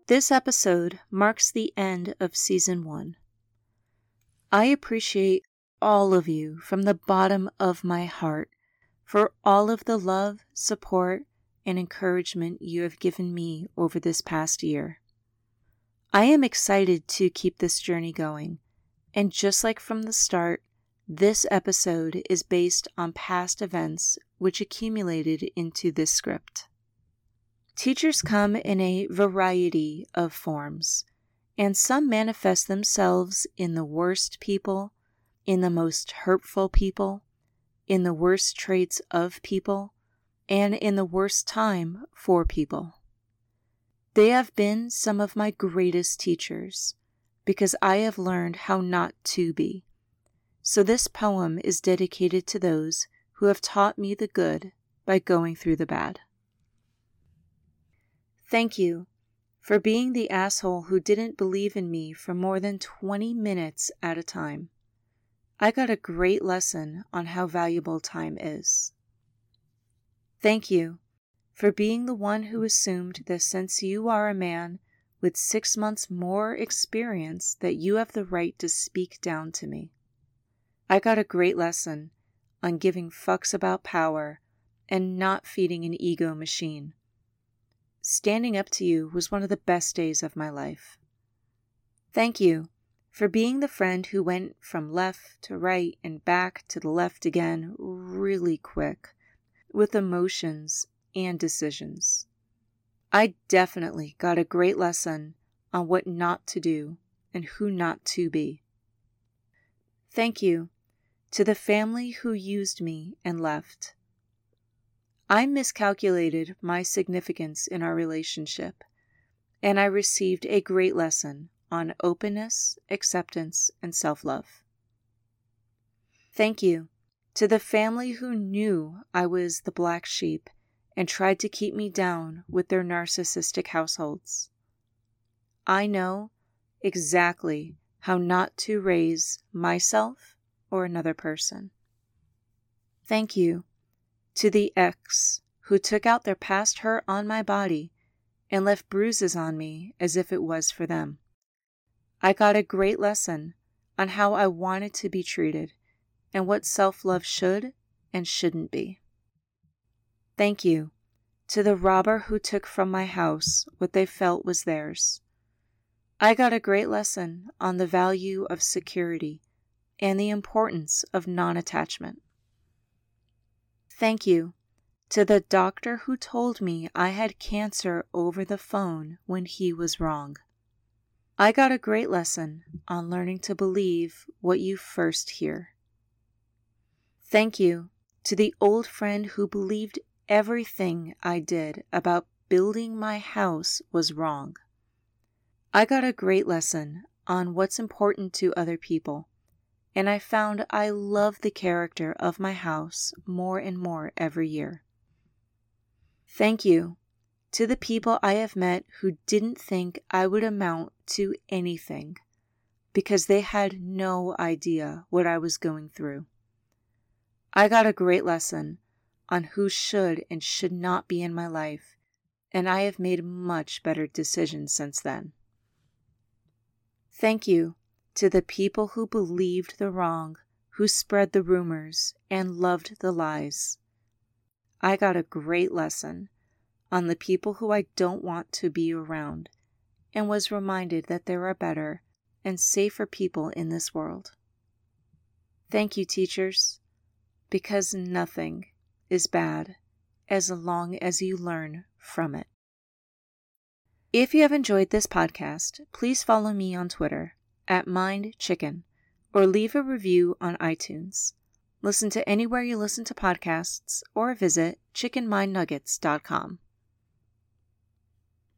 This episode marks the end of season one. I appreciate all of you from the bottom of my heart for all of the love, support, and encouragement you have given me over this past year. I am excited to keep this journey going, and just like from the start, this episode is based on past events which accumulated into this script. Teachers come in a variety of forms, and some manifest themselves in the worst people, in the most hurtful people, in the worst traits of people, and in the worst time for people. They have been some of my greatest teachers because I have learned how not to be. So this poem is dedicated to those who have taught me the good by going through the bad. Thank you for being the asshole who didn't believe in me for more than 20 minutes at a time. I got a great lesson on how valuable time is. Thank you for being the one who assumed that since you are a man with six months more experience that you have the right to speak down to me. I got a great lesson on giving fucks about power and not feeding an ego machine. Standing up to you was one of the best days of my life. Thank you for being the friend who went from left to right and back to the left again really quick with emotions and decisions. I definitely got a great lesson on what not to do and who not to be. Thank you to the family who used me and left. I miscalculated my significance in our relationship, and I received a great lesson on openness, acceptance, and self love. Thank you to the family who knew I was the black sheep and tried to keep me down with their narcissistic households. I know exactly how not to raise myself or another person. Thank you to the ex who took out their past hurt on my body and left bruises on me as if it was for them. I got a great lesson on how I wanted to be treated and what self love should and shouldn't be. Thank you to the robber who took from my house what they felt was theirs. I got a great lesson on the value of security and the importance of non attachment. Thank you to the doctor who told me I had cancer over the phone when he was wrong. I got a great lesson on learning to believe what you first hear. Thank you to the old friend who believed everything I did about building my house was wrong. I got a great lesson on what's important to other people, and I found I love the character of my house more and more every year. Thank you to the people I have met who didn't think I would amount to anything because they had no idea what I was going through. I got a great lesson on who should and should not be in my life, and I have made much better decisions since then. Thank you to the people who believed the wrong, who spread the rumors, and loved the lies. I got a great lesson on the people who I don't want to be around and was reminded that there are better and safer people in this world. Thank you, teachers, because nothing is bad as long as you learn from it. If you have enjoyed this podcast, please follow me on Twitter at Mind Chicken or leave a review on iTunes. Listen to anywhere you listen to podcasts or visit chickenmindnuggets.com.